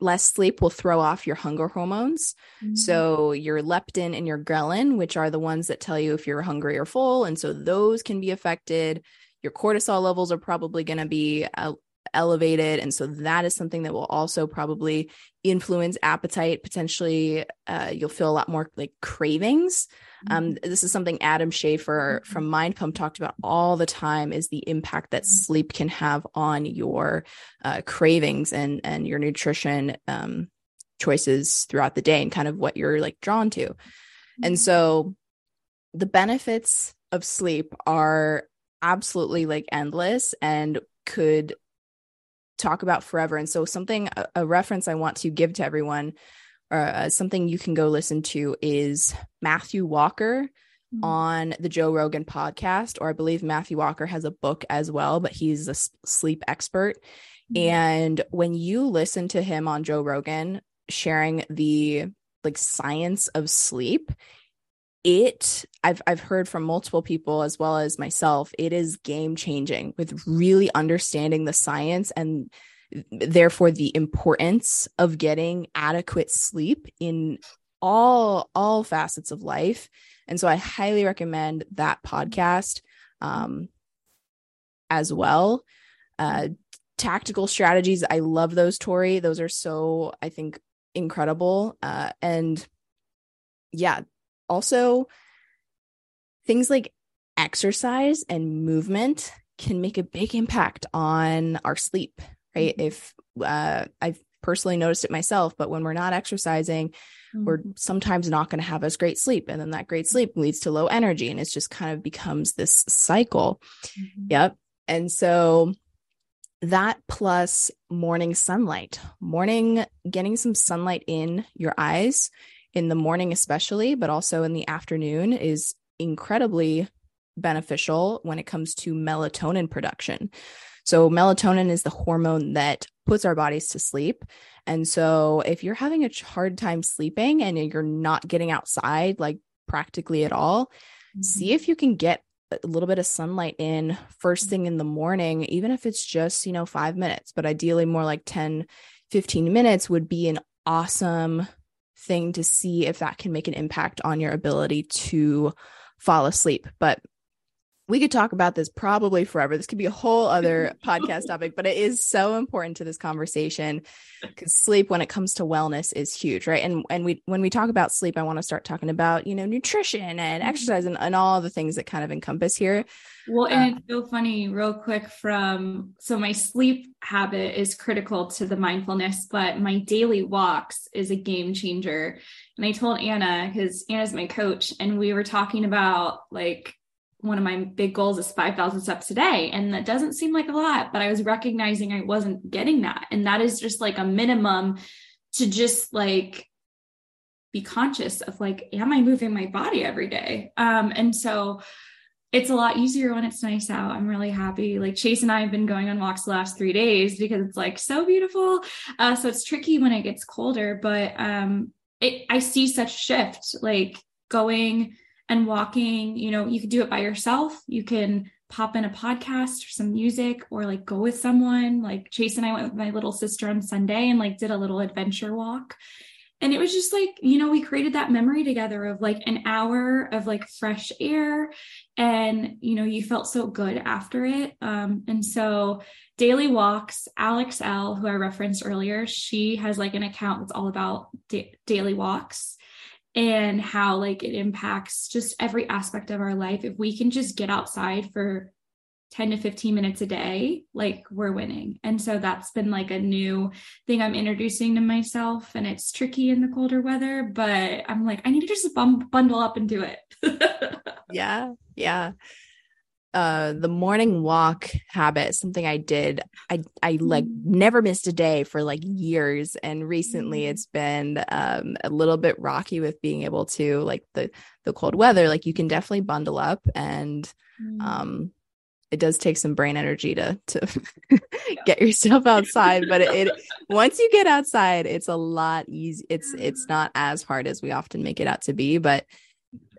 less sleep will throw off your hunger hormones. Mm-hmm. So your leptin and your ghrelin, which are the ones that tell you if you're hungry or full, and so those can be affected. Your cortisol levels are probably going to be uh, elevated, and so that is something that will also probably influence appetite. Potentially, uh, you'll feel a lot more like cravings. Um, mm-hmm. this is something Adam Schafer from mm-hmm. Mind Pump talked about all the time is the impact that mm-hmm. sleep can have on your uh, cravings and and your nutrition um, choices throughout the day and kind of what you're like drawn to. And so the benefits of sleep are absolutely like endless and could talk about forever. And so something a, a reference I want to give to everyone uh, something you can go listen to is Matthew Walker mm-hmm. on the Joe Rogan podcast, or I believe Matthew Walker has a book as well, but he's a sleep expert. Mm-hmm. And when you listen to him on Joe Rogan sharing the like science of sleep, it I've I've heard from multiple people as well as myself, it is game changing with really understanding the science and therefore the importance of getting adequate sleep in all all facets of life. And so i highly recommend that podcast um as well. Uh tactical strategies i love those tori. Those are so i think incredible. Uh and yeah also things like exercise and movement can make a big impact on our sleep right? Mm-hmm. If uh, I've personally noticed it myself, but when we're not exercising, mm-hmm. we're sometimes not going to have as great sleep. And then that great sleep leads to low energy and it's just kind of becomes this cycle. Mm-hmm. Yep. And so that plus morning sunlight, morning, getting some sunlight in your eyes in the morning, especially, but also in the afternoon is incredibly beneficial when it comes to melatonin production. So, melatonin is the hormone that puts our bodies to sleep. And so, if you're having a hard time sleeping and you're not getting outside like practically at all, mm-hmm. see if you can get a little bit of sunlight in first thing in the morning, even if it's just, you know, five minutes, but ideally more like 10, 15 minutes would be an awesome thing to see if that can make an impact on your ability to fall asleep. But we could talk about this probably forever. This could be a whole other podcast topic, but it is so important to this conversation because sleep, when it comes to wellness, is huge, right? And and we when we talk about sleep, I want to start talking about you know nutrition and mm-hmm. exercise and, and all the things that kind of encompass here. Well, and uh, it's so funny, real quick. From so my sleep habit is critical to the mindfulness, but my daily walks is a game changer. And I told Anna because Anna's my coach, and we were talking about like one of my big goals is 5,000 steps a day. And that doesn't seem like a lot, but I was recognizing I wasn't getting that. And that is just like a minimum to just like be conscious of like, am I moving my body every day? Um, and so it's a lot easier when it's nice out. I'm really happy. Like Chase and I have been going on walks the last three days because it's like so beautiful. Uh, so it's tricky when it gets colder, but um, it, I see such shift like going and walking. You know, you can do it by yourself. You can pop in a podcast or some music or like go with someone. Like Chase and I went with my little sister on Sunday and like did a little adventure walk and it was just like you know we created that memory together of like an hour of like fresh air and you know you felt so good after it um and so daily walks Alex Elle who i referenced earlier she has like an account that's all about da- daily walks and how like it impacts just every aspect of our life if we can just get outside for 10 to 15 minutes a day, like we're winning. And so that's been like a new thing I'm introducing to myself. And it's tricky in the colder weather, but I'm like, I need to just bundle up and do it. yeah. Yeah. Uh, the morning walk habit something i did i i like mm-hmm. never missed a day for like years and recently mm-hmm. it's been um a little bit rocky with being able to like the the cold weather like you can definitely bundle up and mm-hmm. um it does take some brain energy to to get yourself outside but it, it, once you get outside it's a lot easy it's it's not as hard as we often make it out to be but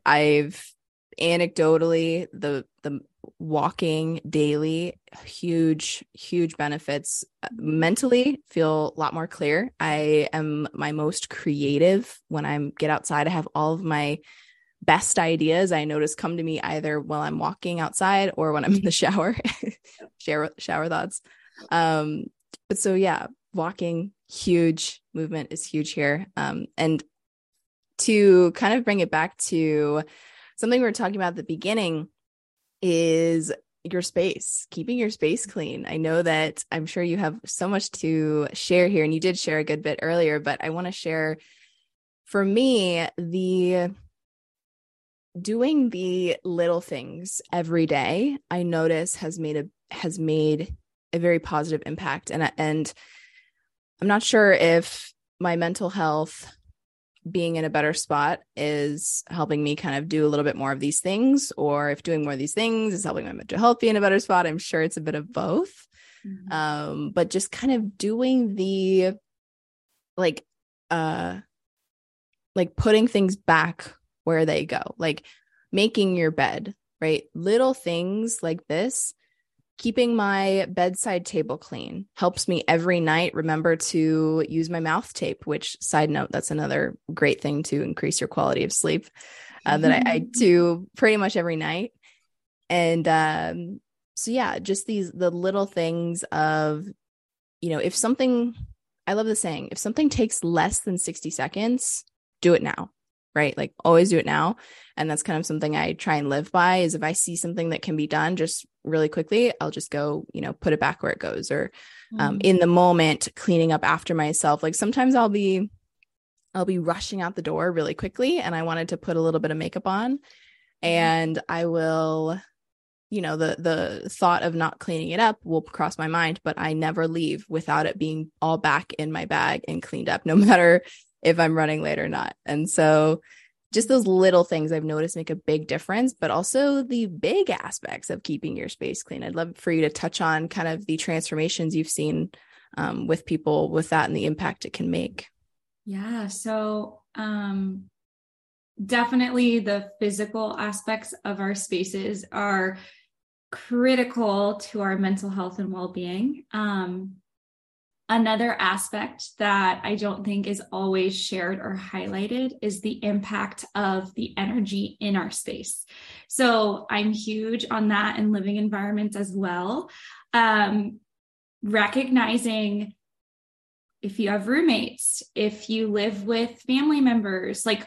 i've anecdotally the the walking daily huge huge benefits mentally feel a lot more clear i am my most creative when i'm get outside i have all of my best ideas I notice come to me either while I'm walking outside or when I'm in the shower. shower shower thoughts. Um, but so yeah, walking huge movement is huge here. Um, and to kind of bring it back to something we were talking about at the beginning is your space, keeping your space clean. I know that I'm sure you have so much to share here, and you did share a good bit earlier, but I want to share for me the doing the little things every day i notice has made a has made a very positive impact and and i'm not sure if my mental health being in a better spot is helping me kind of do a little bit more of these things or if doing more of these things is helping my mental health be in a better spot i'm sure it's a bit of both mm-hmm. um but just kind of doing the like uh like putting things back where they go, like making your bed, right? Little things like this, keeping my bedside table clean helps me every night remember to use my mouth tape, which, side note, that's another great thing to increase your quality of sleep uh, that I, I do pretty much every night. And um, so, yeah, just these the little things of, you know, if something, I love the saying, if something takes less than 60 seconds, do it now right? Like always do it now. And that's kind of something I try and live by is if I see something that can be done just really quickly, I'll just go, you know, put it back where it goes or um, mm. in the moment cleaning up after myself. Like sometimes I'll be I'll be rushing out the door really quickly and I wanted to put a little bit of makeup on mm-hmm. and I will you know the the thought of not cleaning it up will cross my mind but I never leave without it being all back in my bag and cleaned up no matter if I'm running late or not. And so just those little things I've noticed make a big difference, but also the big aspects of keeping your space clean. I'd love for you to touch on kind of the transformations you've seen um, with people with that and the impact it can make. Yeah. So, um, definitely the physical aspects of our spaces are critical to our mental health and well being. Um, Another aspect that I don't think is always shared or highlighted is the impact of the energy in our space. So I'm huge on that in living environments as well. Um, recognizing if you have roommates, if you live with family members, like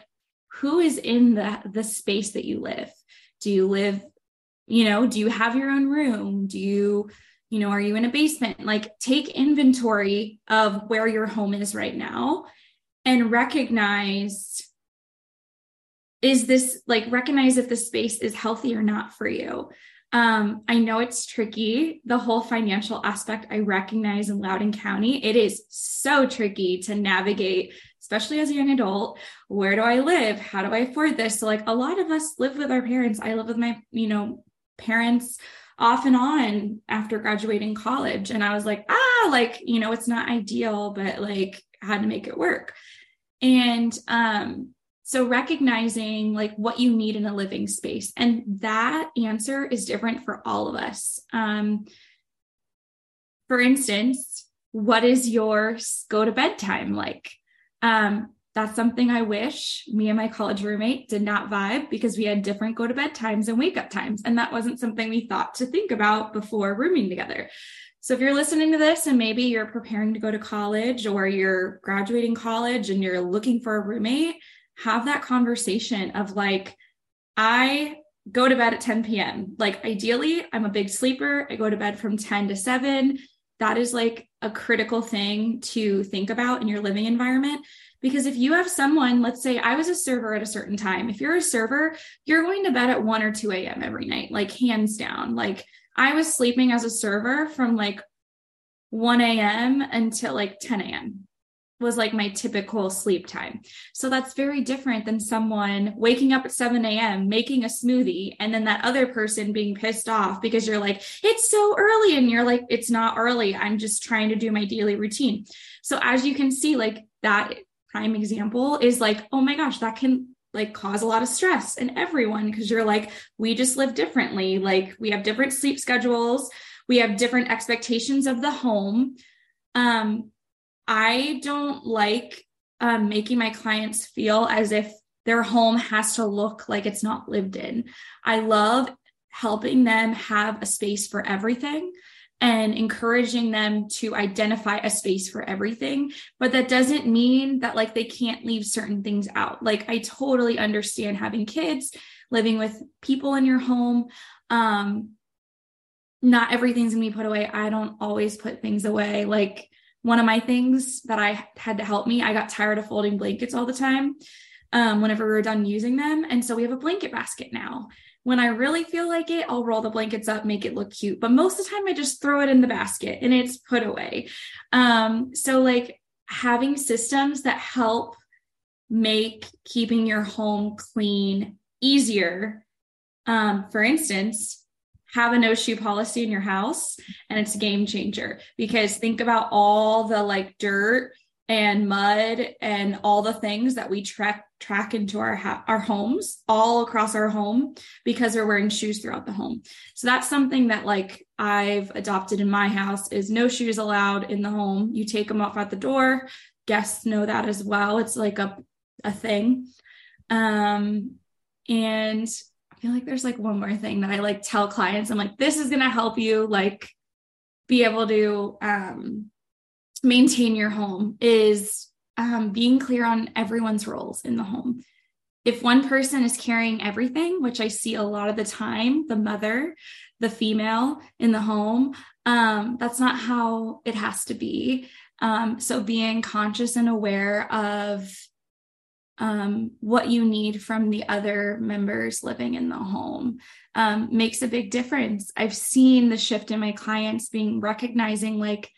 who is in the, the space that you live? Do you live, you know, do you have your own room? Do you you know are you in a basement like take inventory of where your home is right now and recognize is this like recognize if the space is healthy or not for you Um, I know it's tricky. The whole financial aspect I recognize in Loudoun County, it is so tricky to navigate, especially as a young adult. Where do I live? How do I afford this? So, like a lot of us live with our parents. I live with my, you know, parents off and on after graduating college. And I was like, ah, like, you know, it's not ideal, but like had to make it work. And um, so recognizing like what you need in a living space. And that answer is different for all of us. Um, for instance, what is your go to bed time like? Um, that's something I wish me and my college roommate did not vibe because we had different go to bed times and wake up times. And that wasn't something we thought to think about before rooming together. So if you're listening to this and maybe you're preparing to go to college or you're graduating college and you're looking for a roommate, have that conversation of like, I go to bed at 10 p.m. Like, ideally, I'm a big sleeper. I go to bed from 10 to 7. That is like a critical thing to think about in your living environment. Because if you have someone, let's say I was a server at a certain time, if you're a server, you're going to bed at 1 or 2 a.m. every night, like hands down. Like, I was sleeping as a server from like 1 a.m. until like 10 a.m was like my typical sleep time. So that's very different than someone waking up at 7 a.m., making a smoothie, and then that other person being pissed off because you're like, it's so early. And you're like, it's not early. I'm just trying to do my daily routine. So as you can see, like that prime example is like, oh my gosh, that can like cause a lot of stress in everyone because you're like, we just live differently. Like we have different sleep schedules, we have different expectations of the home. Um, I don't like um, making my clients feel as if their home has to look like it's not lived in. I love helping them have a space for everything and encouraging them to identify a space for everything. But that doesn't mean that like they can't leave certain things out. Like I totally understand having kids, living with people in your home. Um, not everything's gonna be put away. I don't always put things away. Like one of my things that I had to help me, I got tired of folding blankets all the time um, whenever we were done using them. And so we have a blanket basket now. When I really feel like it, I'll roll the blankets up, make it look cute. But most of the time, I just throw it in the basket and it's put away. Um, so, like having systems that help make keeping your home clean easier. Um, for instance, have a no shoe policy in your house and it's a game changer because think about all the like dirt and mud and all the things that we track track into our ha- our homes all across our home because we're wearing shoes throughout the home. So that's something that like I've adopted in my house is no shoes allowed in the home. You take them off at the door. Guests know that as well. It's like a a thing. Um and I feel like there's like one more thing that I like tell clients. I'm like, this is going to help you like be able to um, maintain your home is um, being clear on everyone's roles in the home. If one person is carrying everything, which I see a lot of the time, the mother, the female in the home, um, that's not how it has to be. Um, so being conscious and aware of um, what you need from the other members living in the home um, makes a big difference. I've seen the shift in my clients being recognizing like,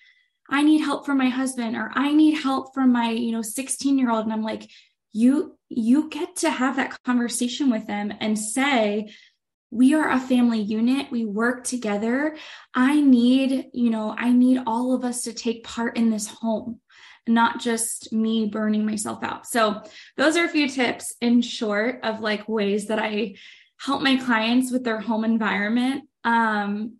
I need help from my husband or I need help from my, you know, 16 year old. And I'm like, you, you get to have that conversation with them and say, we are a family unit. We work together. I need, you know, I need all of us to take part in this home not just me burning myself out. So, those are a few tips in short of like ways that I help my clients with their home environment. Um,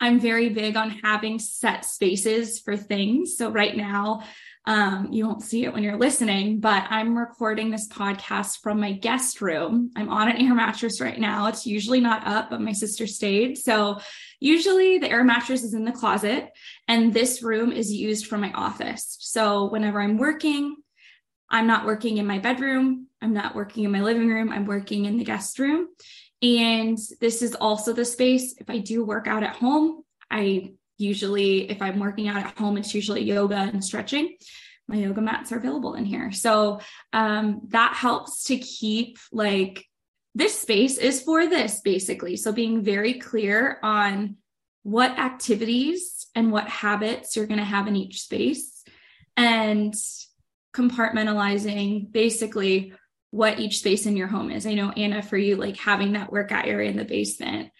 I'm very big on having set spaces for things. So, right now, um, you won't see it when you're listening, but I'm recording this podcast from my guest room. I'm on an air mattress right now. It's usually not up, but my sister stayed. So usually the air mattress is in the closet, and this room is used for my office. So whenever I'm working, I'm not working in my bedroom. I'm not working in my living room. I'm working in the guest room. And this is also the space if I do work out at home, I usually if i'm working out at home it's usually yoga and stretching my yoga mats are available in here so um, that helps to keep like this space is for this basically. So being very clear on what activities and what habits you're going to have in each space and compartmentalizing basically what each space in your home is. I know Anna for you like having that workout area in the basement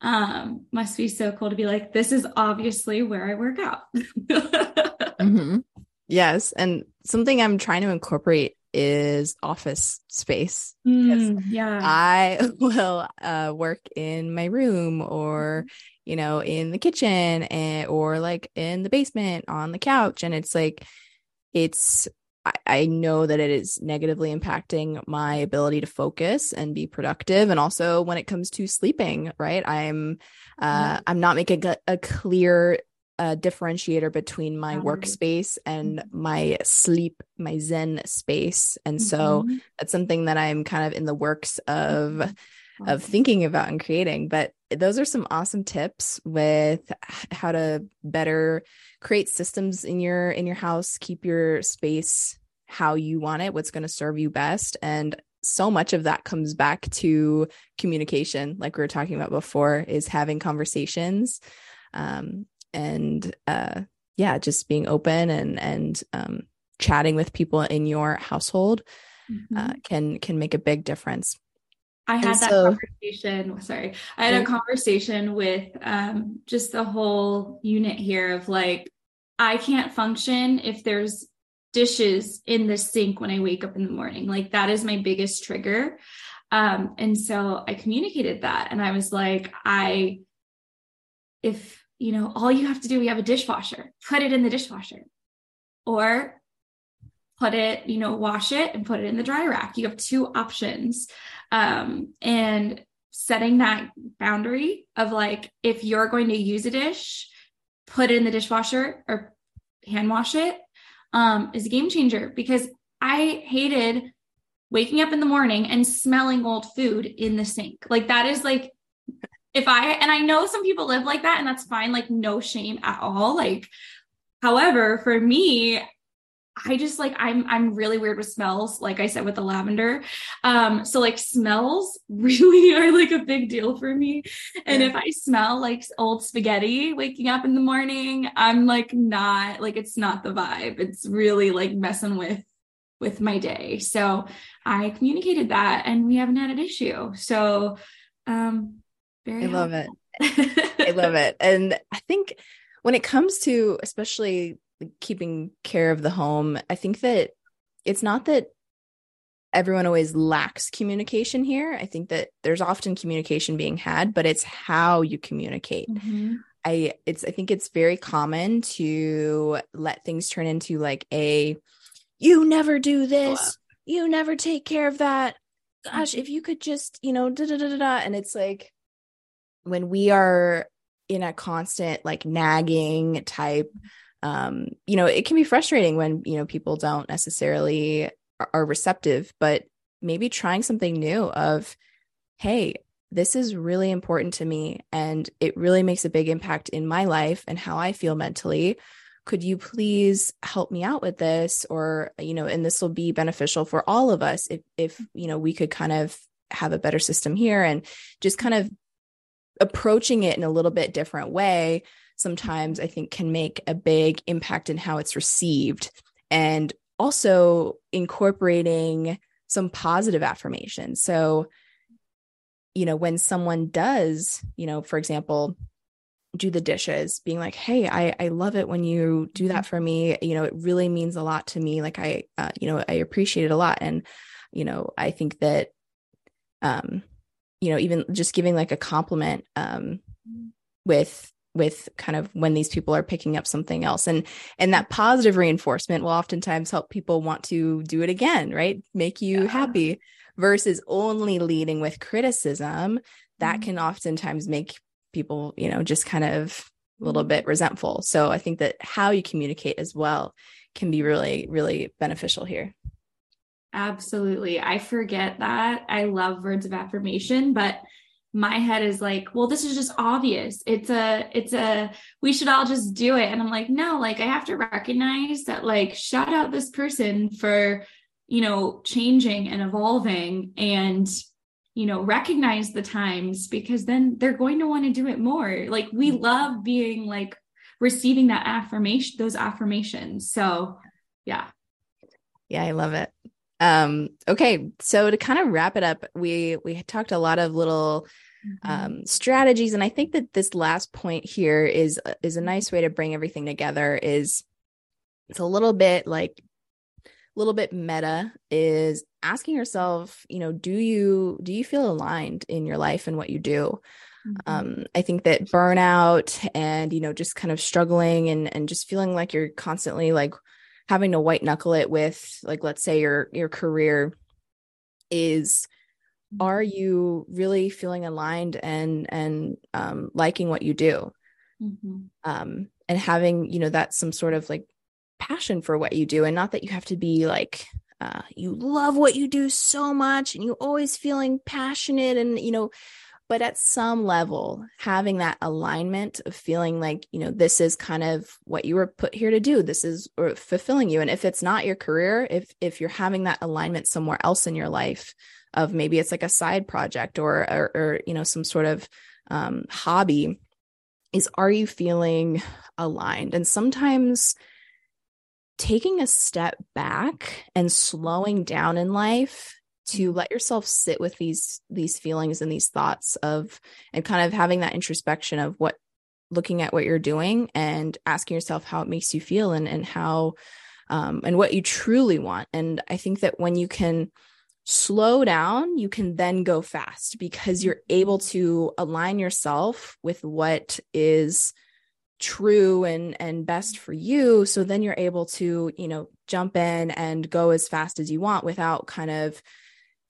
um must be so cool to be like this is obviously where I work out. mm-hmm. Yes, and something I'm trying to incorporate is office space. Mm, yeah. I will uh, work in my room or, mm-hmm. you know, in the kitchen and, or like in the basement on the couch. And it's like, it's, I, I know that it is negatively impacting my ability to focus and be productive. And also when it comes to sleeping, right? I'm, uh, mm-hmm. I'm not making a, a clear a differentiator between my workspace and mm-hmm. my sleep, my Zen space. And so mm-hmm. that's something that I'm kind of in the works of mm-hmm. of thinking about and creating. But those are some awesome tips with how to better create systems in your in your house, keep your space how you want it, what's going to serve you best. And so much of that comes back to communication, like we were talking about before, is having conversations. Um, and uh, yeah, just being open and and um, chatting with people in your household mm-hmm. uh, can can make a big difference. I had and that so, conversation. Sorry, I had a conversation with um, just the whole unit here of like, I can't function if there's dishes in the sink when I wake up in the morning. Like that is my biggest trigger. Um, and so I communicated that, and I was like, I, if you know, all you have to do, we have a dishwasher, put it in the dishwasher or put it, you know, wash it and put it in the dry rack. You have two options. Um, and setting that boundary of like, if you're going to use a dish, put it in the dishwasher or hand wash it um, is a game changer because I hated waking up in the morning and smelling old food in the sink. Like that is like if I, and I know some people live like that and that's fine, like no shame at all. Like, however, for me, I just like I'm I'm really weird with smells, like I said with the lavender. Um, so like smells really are like a big deal for me. And yeah. if I smell like old spaghetti waking up in the morning, I'm like not like it's not the vibe. It's really like messing with with my day. So I communicated that and we haven't had an issue. So um very I love it. I love it. And I think when it comes to especially keeping care of the home, I think that it's not that everyone always lacks communication here. I think that there's often communication being had, but it's how you communicate. Mm-hmm. I it's I think it's very common to let things turn into like a you never do this, you never take care of that. Gosh, mm-hmm. if you could just, you know, da da da da, and it's like when we are in a constant like nagging type um you know it can be frustrating when you know people don't necessarily are, receptive but maybe trying something new of hey this is really important to me and it really makes a big impact in my life and how i feel mentally. Could you please help me out with this? Or you know and this will be beneficial for all of us if if you know we could kind of have a better system here and just kind of approaching it in a little bit different way sometimes I think can make a big impact in how it's received. And also incorporating some positive affirmations. So, you know, when someone does, you know, for example, do the dishes, being like, "Hey, I I love it when you do that for me. You know, it really means a lot to me. Like I, uh, you know, I appreciate it a lot." And you know, I think that, um, you know even just giving like a compliment um with with kind of when these people are picking up something else and and that positive reinforcement will oftentimes help people want to do it again right make you yeah. happy versus only leading with criticism that mm-hmm. can oftentimes make people you know just kind of a little bit resentful so i think that how you communicate as well can be really really beneficial here Absolutely. I forget that. I love words of affirmation, but my head is like, well, this is just obvious. It's a, it's a, we should all just do it. And I'm like, no, like I have to recognize that, like, shout out this person for, you know, changing and evolving and you know recognize the times because then they're going to want to do it more like we mm-hmm. love being like receiving that affirmation those affirmations so yeah yeah i love it um okay so to kind of wrap it up we we talked a lot of little mm-hmm. um strategies and i think that this last point here is is a nice way to bring everything together is it's a little bit like a little bit meta is asking yourself you know do you do you feel aligned in your life and what you do mm-hmm. um, i think that burnout and you know just kind of struggling and and just feeling like you're constantly like having to white knuckle it with like let's say your your career is are mm-hmm. you really feeling aligned and and um, liking what you do mm-hmm. um, and having you know that some sort of like passion for what you do and not that you have to be like uh, you love what you do so much and you always feeling passionate and you know but at some level having that alignment of feeling like you know this is kind of what you were put here to do this is fulfilling you. And if it's not your career if if you're having that alignment somewhere else in your life of maybe it's like a side project or or, or you know some sort of um, hobby is are you feeling aligned? And sometimes taking a step back and slowing down in life to mm-hmm. let yourself sit with these these feelings and these thoughts of and kind of having that introspection of what looking at what you're doing and asking yourself how it makes you feel and and how um, and what you truly want. And i think that when you can slow down you can then go fast because you're able to align yourself with what is true and and best for you. So then you're able to you know jump in and go as fast as you want without kind of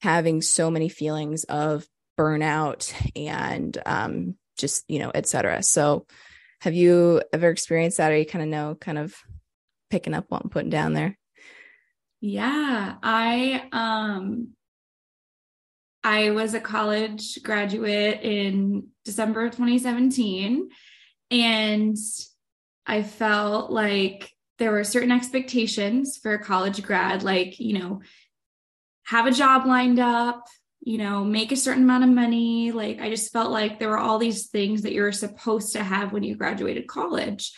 having so many feelings of burnout and um just you know etc so have you ever experienced that? Or you kind of know kind of picking up what i'm putting down there? Yeah i um i was a college graduate in december of 2017 and I felt like there were certain expectations for a college grad, like, you know, have a job lined up, you know, make a certain amount of money. Like, I just felt like there were all these things that you're supposed to have when you graduated college.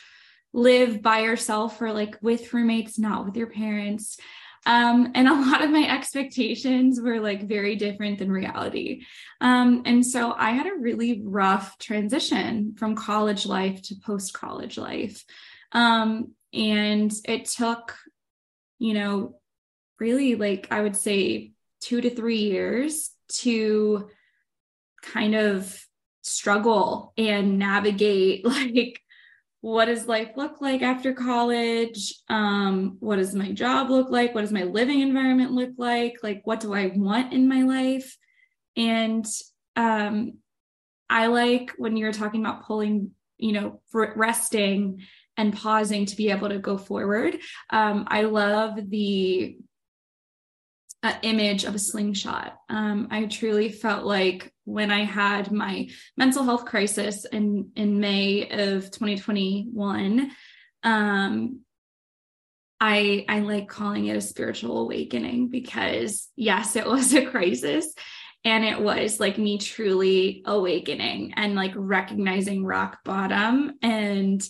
Live by yourself or like with roommates, not with your parents. Um, and a lot of my expectations were like very different than reality. Um, and so I had a really rough transition from college life to post college life. Um, and it took, you know, really like I would say two to three years to kind of struggle and navigate like what does life look like after college? Um, what does my job look like? What does my living environment look like? Like what do i want in my life? And um, i like when you're talking about pulling you know resting and pausing to be able to go forward. Um, i love the image of a slingshot. Um, i truly felt like when I had my mental health crisis in in May of 2021, um, I I like calling it a spiritual awakening because yes, it was a crisis and it was like me truly awakening and like recognizing rock bottom. And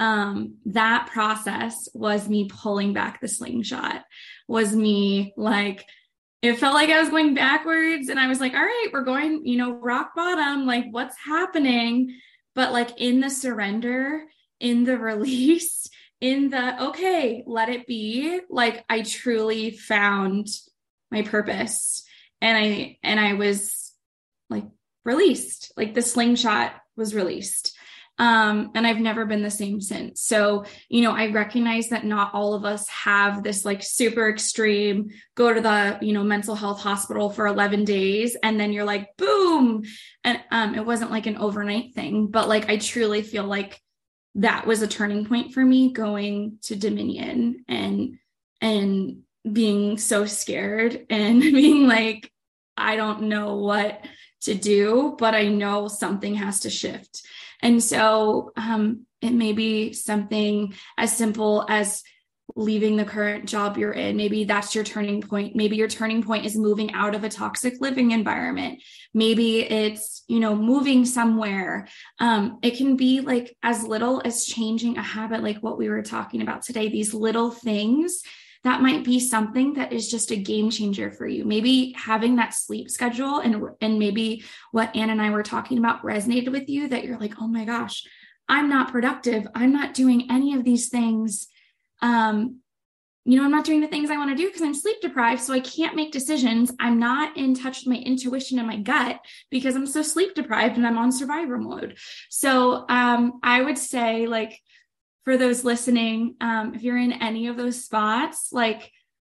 um that process was me pulling back the slingshot was me like it felt like I was going backwards and I was like, all right, we're going, you know, rock bottom. Like, what's happening? But like in the surrender, in the release, in the okay, let it be, like I truly found my purpose. And I and I was like released. Like the slingshot was released. Um, and I've never been the same since. So, you know, I recognize that not all of us have this like super extreme go to the, you know, mental health hospital for 11 days and then you're like, boom. And um, it wasn't like an overnight thing, but like I truly feel like that was a turning point for me going to Dominion and, and being so scared and being like, I don't know what to do, but I know something has to shift. And so um, it may be something as simple as leaving the current job you're in. Maybe that's your turning point. Maybe your turning point is moving out of a toxic living environment. Maybe it's, you know, moving somewhere. Um, it can be like as little as changing a habit, like what we were talking about today, these little things that might be something that is just a game changer for you. Maybe having that sleep schedule and and maybe what Anna and I were talking about resonated with you that you're like, "Oh my gosh, I'm not productive. I'm not doing any of these things um, you know, I'm not doing the things I want to do because I'm sleep deprived. So I can't make decisions. I'm not in touch with my intuition and my gut because I'm so sleep deprived and I'm on survivor mode. So um, I would say, like, for those listening, um, if you're in any of those spots, like,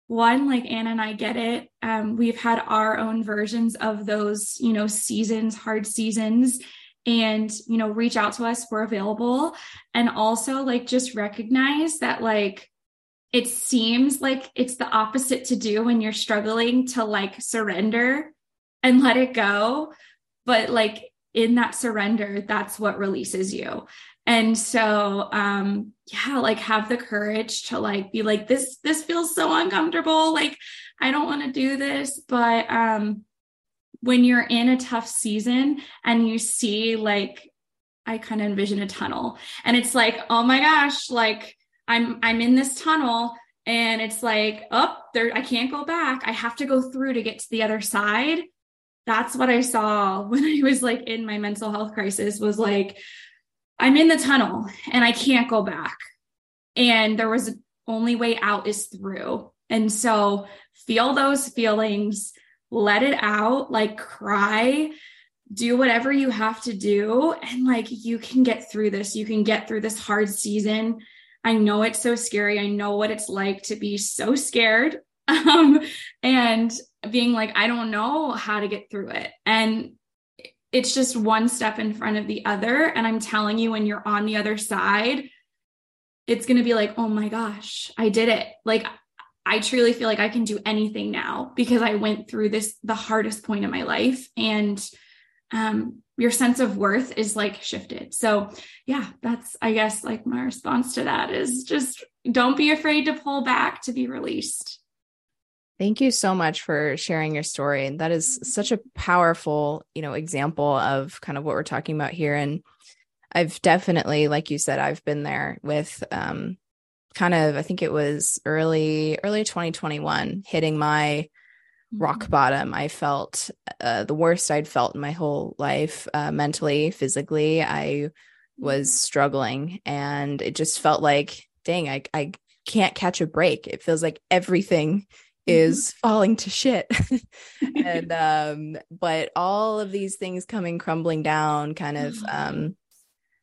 one, like Anna and I get it. Um, we've had our own versions of those, you know, seasons, hard seasons and you know reach out to us. We're available. And also like just recognize that like it seems like it's the opposite to do when you're struggling to like surrender and let it go. But like in that surrender that's what releases you and so um yeah like have the courage to like be like this this feels so uncomfortable like i don't want to do this but um when you're in a tough season and you see like I kind of envision a tunnel and it's like, oh my gosh, like I'm I'm in this tunnel and it's like, up oh, there I can't go back. I have to go through to get to the other side. That's what I saw when I was like in my mental health crisis was like I'm in the tunnel and I can't go back. And there was only way out is through. And so feel those feelings let it out, like cry, do whatever you have to do. And like you can get through this. You can get through this hard season. I know it's so scary. I know what it's like to be so scared um, and being like, I don't know how to get through it. And it's just one step in front of the other. And I'm telling you, when you're on the other side, it's going to be like, oh my gosh, I did it. Like I truly feel like I can do anything now because I went through this the hardest point in my life and um your sense of worth is like shifted. So, yeah, that's I guess like my response to that is just don't be afraid to pull back to be released. Thank you so much for sharing your story. And that is such a powerful, you know, example of kind of what we're talking about here and I've definitely like you said I've been there with um kind of i think it was early early 2021 hitting my mm-hmm. rock bottom i felt uh, the worst i'd felt in my whole life uh, mentally physically i was mm-hmm. struggling and it just felt like dang i, I can't catch a break it feels like everything is mm-hmm. falling to shit and um but all of these things coming crumbling down kind of um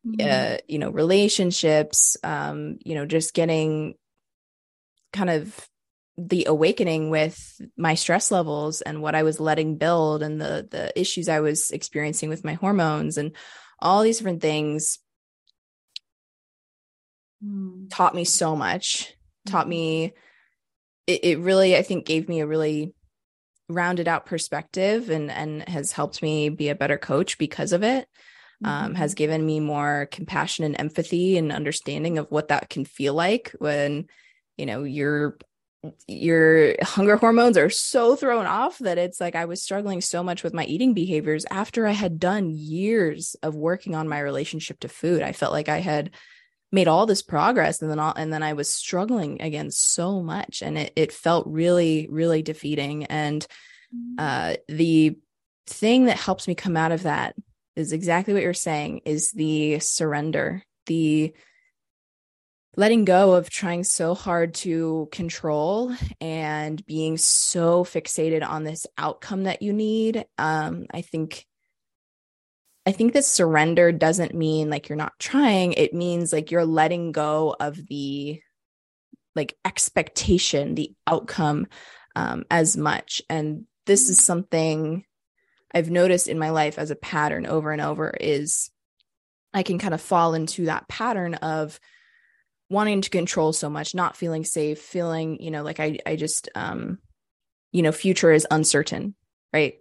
mm-hmm. uh, you know relationships um you know just getting kind of the awakening with my stress levels and what I was letting build and the the issues I was experiencing with my hormones and all these different things mm. taught me so much taught mm-hmm. me it, it really I think gave me a really rounded out perspective and and has helped me be a better coach because of it um, has mm-hmm. given me more compassion and empathy and understanding of what that can feel like when you know your your hunger hormones are so thrown off that it's like I was struggling so much with my eating behaviors after I had done years of working on my relationship to food. I felt like I had made all this progress and then all, and then I was struggling again so much and it it felt really really defeating and mm-hmm. uh the thing that helps me come out of that is exactly what you're saying is the surrender, the letting go of trying so hard to control and being so fixated on this outcome that you need. Um, I think I think that surrender doesn't mean like you're not trying. It means like you're letting go of the like expectation, the outcome um, as much. And this is something I've noticed in my life as a pattern over and over is I can kind of fall into that pattern of wanting to control so much, not feeling safe, feeling, you know, like I I just um you know, future is uncertain, right?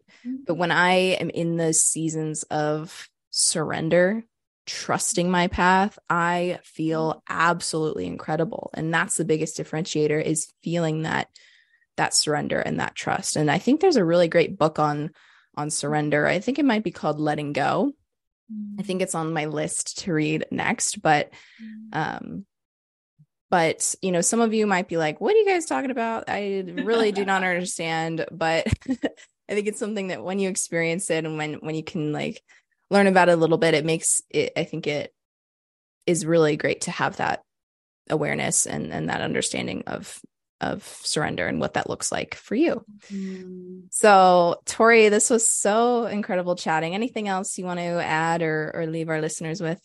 But when I am in the seasons of surrender, trusting my path, I feel absolutely incredible. And that's the biggest differentiator is feeling that that surrender and that trust. And I think there's a really great book on on surrender. I think it might be called Letting Go. I think it's on my list to read next, but um but you know some of you might be like what are you guys talking about i really do not understand but i think it's something that when you experience it and when when you can like learn about it a little bit it makes it i think it is really great to have that awareness and and that understanding of of surrender and what that looks like for you. Mm. so tori this was so incredible chatting. Anything else you want to add or or leave our listeners with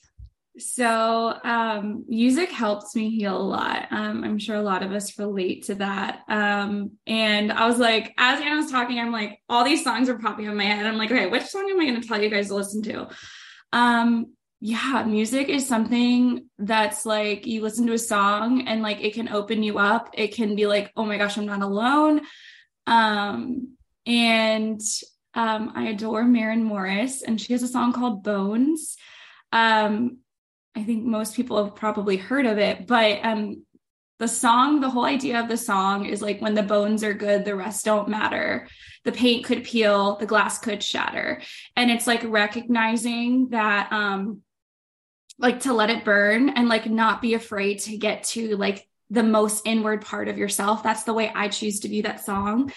so, um, music helps me heal a lot. Um, I'm sure a lot of us relate to that. Um, and I was like, as Anna was talking, I'm like, all these songs are popping in my head. I'm like, okay, which song am I going to tell you guys to listen to? Um, yeah, music is something that's like you listen to a song and like it can open you up. It can be like, oh my gosh, I'm not alone. Um, and um, I adore Maren Morris, and she has a song called Bones. Um, I think most people have probably heard of it, but um, the song, the whole idea of the song is like when the bones are good, the rest don't matter. The paint could peel, the glass could shatter. And it's like recognizing that, um, like to let it burn and like not be afraid to get to like the most inward part of yourself. That's the way I choose to view that song.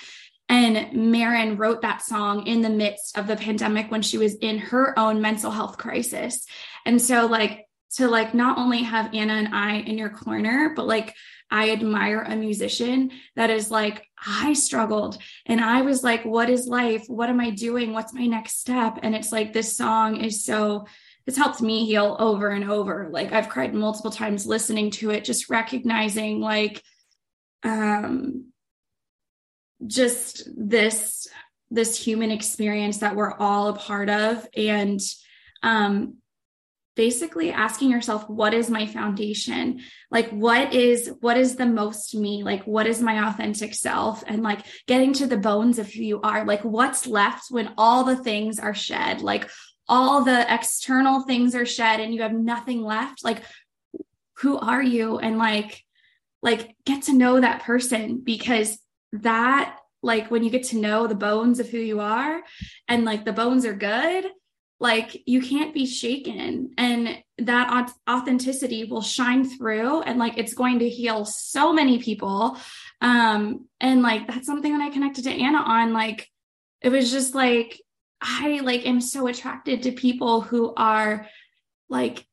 And Maren wrote that song in the midst of the pandemic when she was in her own mental health crisis. And so, like, to like not only have Anna and I in your corner, but like I admire a musician that is like, I struggled and I was like, what is life? What am I doing? What's my next step? And it's like, this song is so, it's helped me heal over and over. Like I've cried multiple times listening to it, just recognizing like, um, just this, this human experience that we're all a part of. And, um, basically asking yourself what is my foundation? Like what is what is the most me? Like what is my authentic self? And like getting to the bones of who you are. Like what's left when all the things are shed? Like all the external things are shed and you have nothing left? Like who are you? And like like get to know that person because that like when you get to know the bones of who you are and like the bones are good like you can't be shaken. And that authenticity will shine through and like it's going to heal so many people. Um and like that's something that i connected to anna on like it was just like i like am so attracted to people who are like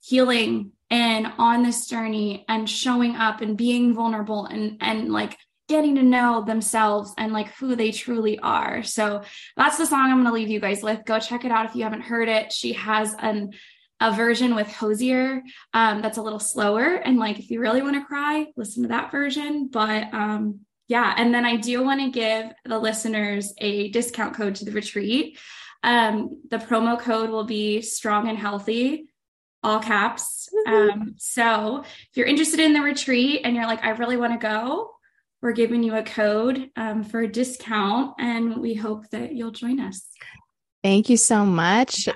healing and on this journey and showing up and being vulnerable and and like getting to know themselves and like who they truly are. So that's the song I'm going to leave you guys with. Go check it out if you haven't heard it. She has an a version with Hozier um, that's a little slower. And like, if you really want to cry, listen to that version. But um, yeah, and then I do want to give the listeners a discount code to the retreat. Um, the promo code will be strong and healthy, all caps. Um, so if you're interested in the retreat and you're like, I really want to go, we're giving you a code um, for a discount, and we hope that you'll join us. Thank you so much.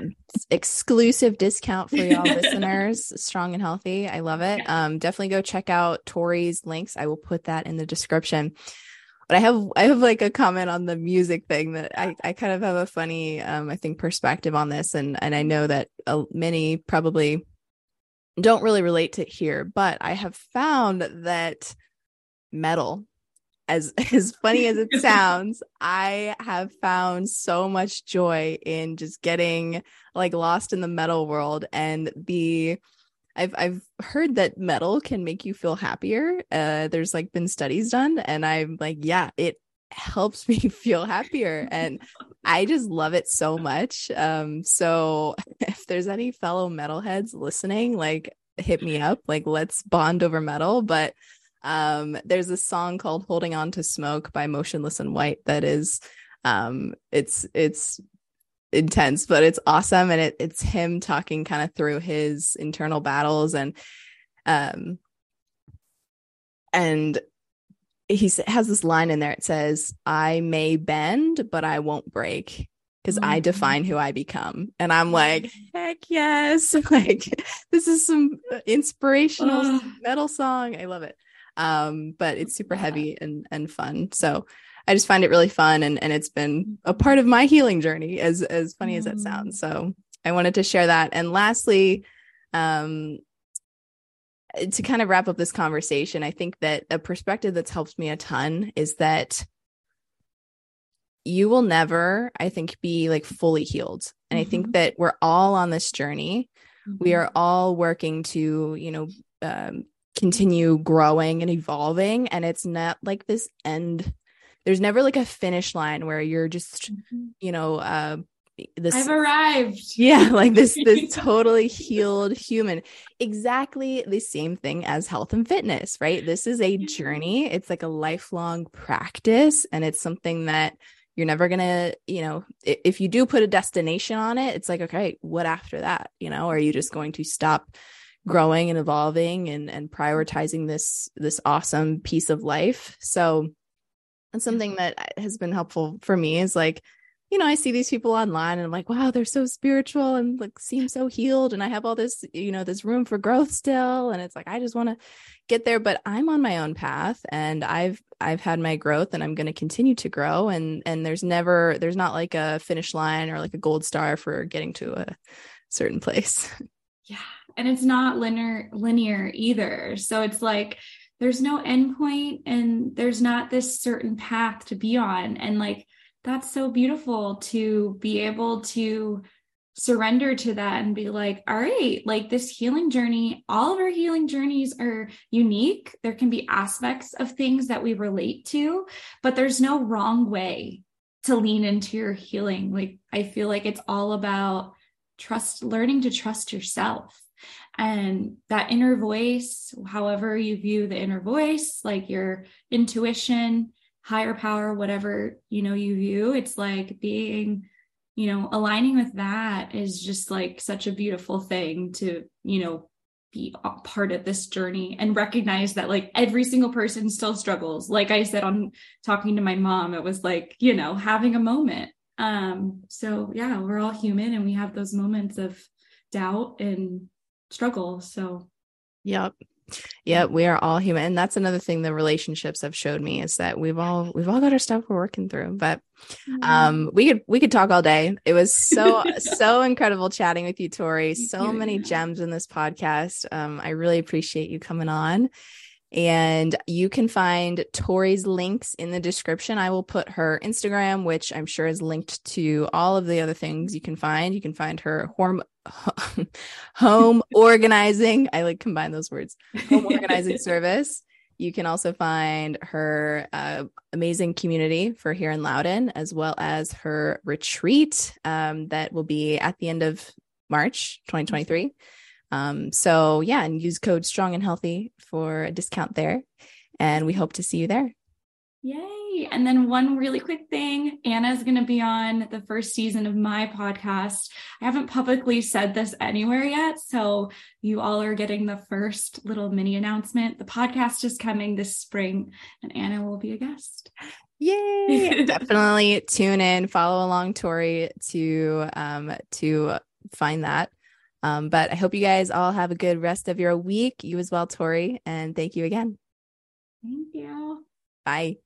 Exclusive discount for y'all listeners, strong and healthy. I love it. Um, definitely go check out Tori's links. I will put that in the description. But I have I have like a comment on the music thing that I, I kind of have a funny um, I think perspective on this and and I know that uh, many probably don't really relate to here, but I have found that metal as as funny as it sounds, I have found so much joy in just getting like lost in the metal world and the I've I've heard that metal can make you feel happier. Uh there's like been studies done and I'm like, yeah, it helps me feel happier and I just love it so much. Um so if there's any fellow metalheads listening, like hit me up, like let's bond over metal, but um, there's a song called Holding On to Smoke by Motionless in White that is um it's it's intense, but it's awesome. And it, it's him talking kind of through his internal battles and um and he has this line in there. It says, I may bend, but I won't break. because I mm-hmm. define who I become. And I'm like, heck yes. Like this is some uh, inspirational metal song. I love it. Um, but it's super heavy and and fun. So I just find it really fun and and it's been a part of my healing journey as as funny as that sounds. Mm. So I wanted to share that. And lastly, um to kind of wrap up this conversation, I think that a perspective that's helped me a ton is that you will never, I think, be like fully healed. And mm-hmm. I think mm-hmm. that we're all on this journey. Mm-hmm. We are all working to, you know, um, continue growing and evolving. And it's not like this end. There's never like a finish line where you're just, mm-hmm. you know, uh, this I've arrived. Yeah, like this this totally healed human. Exactly the same thing as health and fitness, right? This is a journey. It's like a lifelong practice and it's something that you're never going to, you know, if you do put a destination on it, it's like, okay, what after that? You know, are you just going to stop growing and evolving and and prioritizing this this awesome piece of life? So that's something that has been helpful for me is like you know, I see these people online and I'm like, wow, they're so spiritual and like seem so healed. And I have all this, you know, this room for growth still. And it's like, I just want to get there, but I'm on my own path and I've, I've had my growth and I'm going to continue to grow. And, and there's never, there's not like a finish line or like a gold star for getting to a certain place. Yeah. And it's not linear, linear either. So it's like, there's no endpoint and there's not this certain path to be on. And like, that's so beautiful to be able to surrender to that and be like, all right, like this healing journey, all of our healing journeys are unique. There can be aspects of things that we relate to, but there's no wrong way to lean into your healing. Like, I feel like it's all about trust, learning to trust yourself. And that inner voice, however you view the inner voice, like your intuition, higher power whatever you know you view it's like being you know aligning with that is just like such a beautiful thing to you know be part of this journey and recognize that like every single person still struggles. Like i said on talking to my mom it was like you know having a moment. Um so yeah we're all human and we have those moments of doubt and struggle so yep Yep, we are all human. And that's another thing the relationships have showed me is that we've all we've all got our stuff we're working through. But um we could we could talk all day. It was so so incredible chatting with you, Tori. So many gems in this podcast. Um I really appreciate you coming on. And you can find Tori's links in the description. I will put her Instagram, which I'm sure is linked to all of the other things you can find. You can find her home, home organizing. I like combine those words. Home organizing service. You can also find her uh, amazing community for here in Loudoun, as well as her retreat um, that will be at the end of March 2023. Um, so yeah, and use code strong and healthy for a discount there. And we hope to see you there. Yay. And then one really quick thing Anna is going to be on the first season of my podcast. I haven't publicly said this anywhere yet. So you all are getting the first little mini announcement. The podcast is coming this spring, and Anna will be a guest. Yay. Definitely tune in, follow along Tori to um to find that. Um, but I hope you guys all have a good rest of your week. You as well, Tori. And thank you again. Thank you. Bye.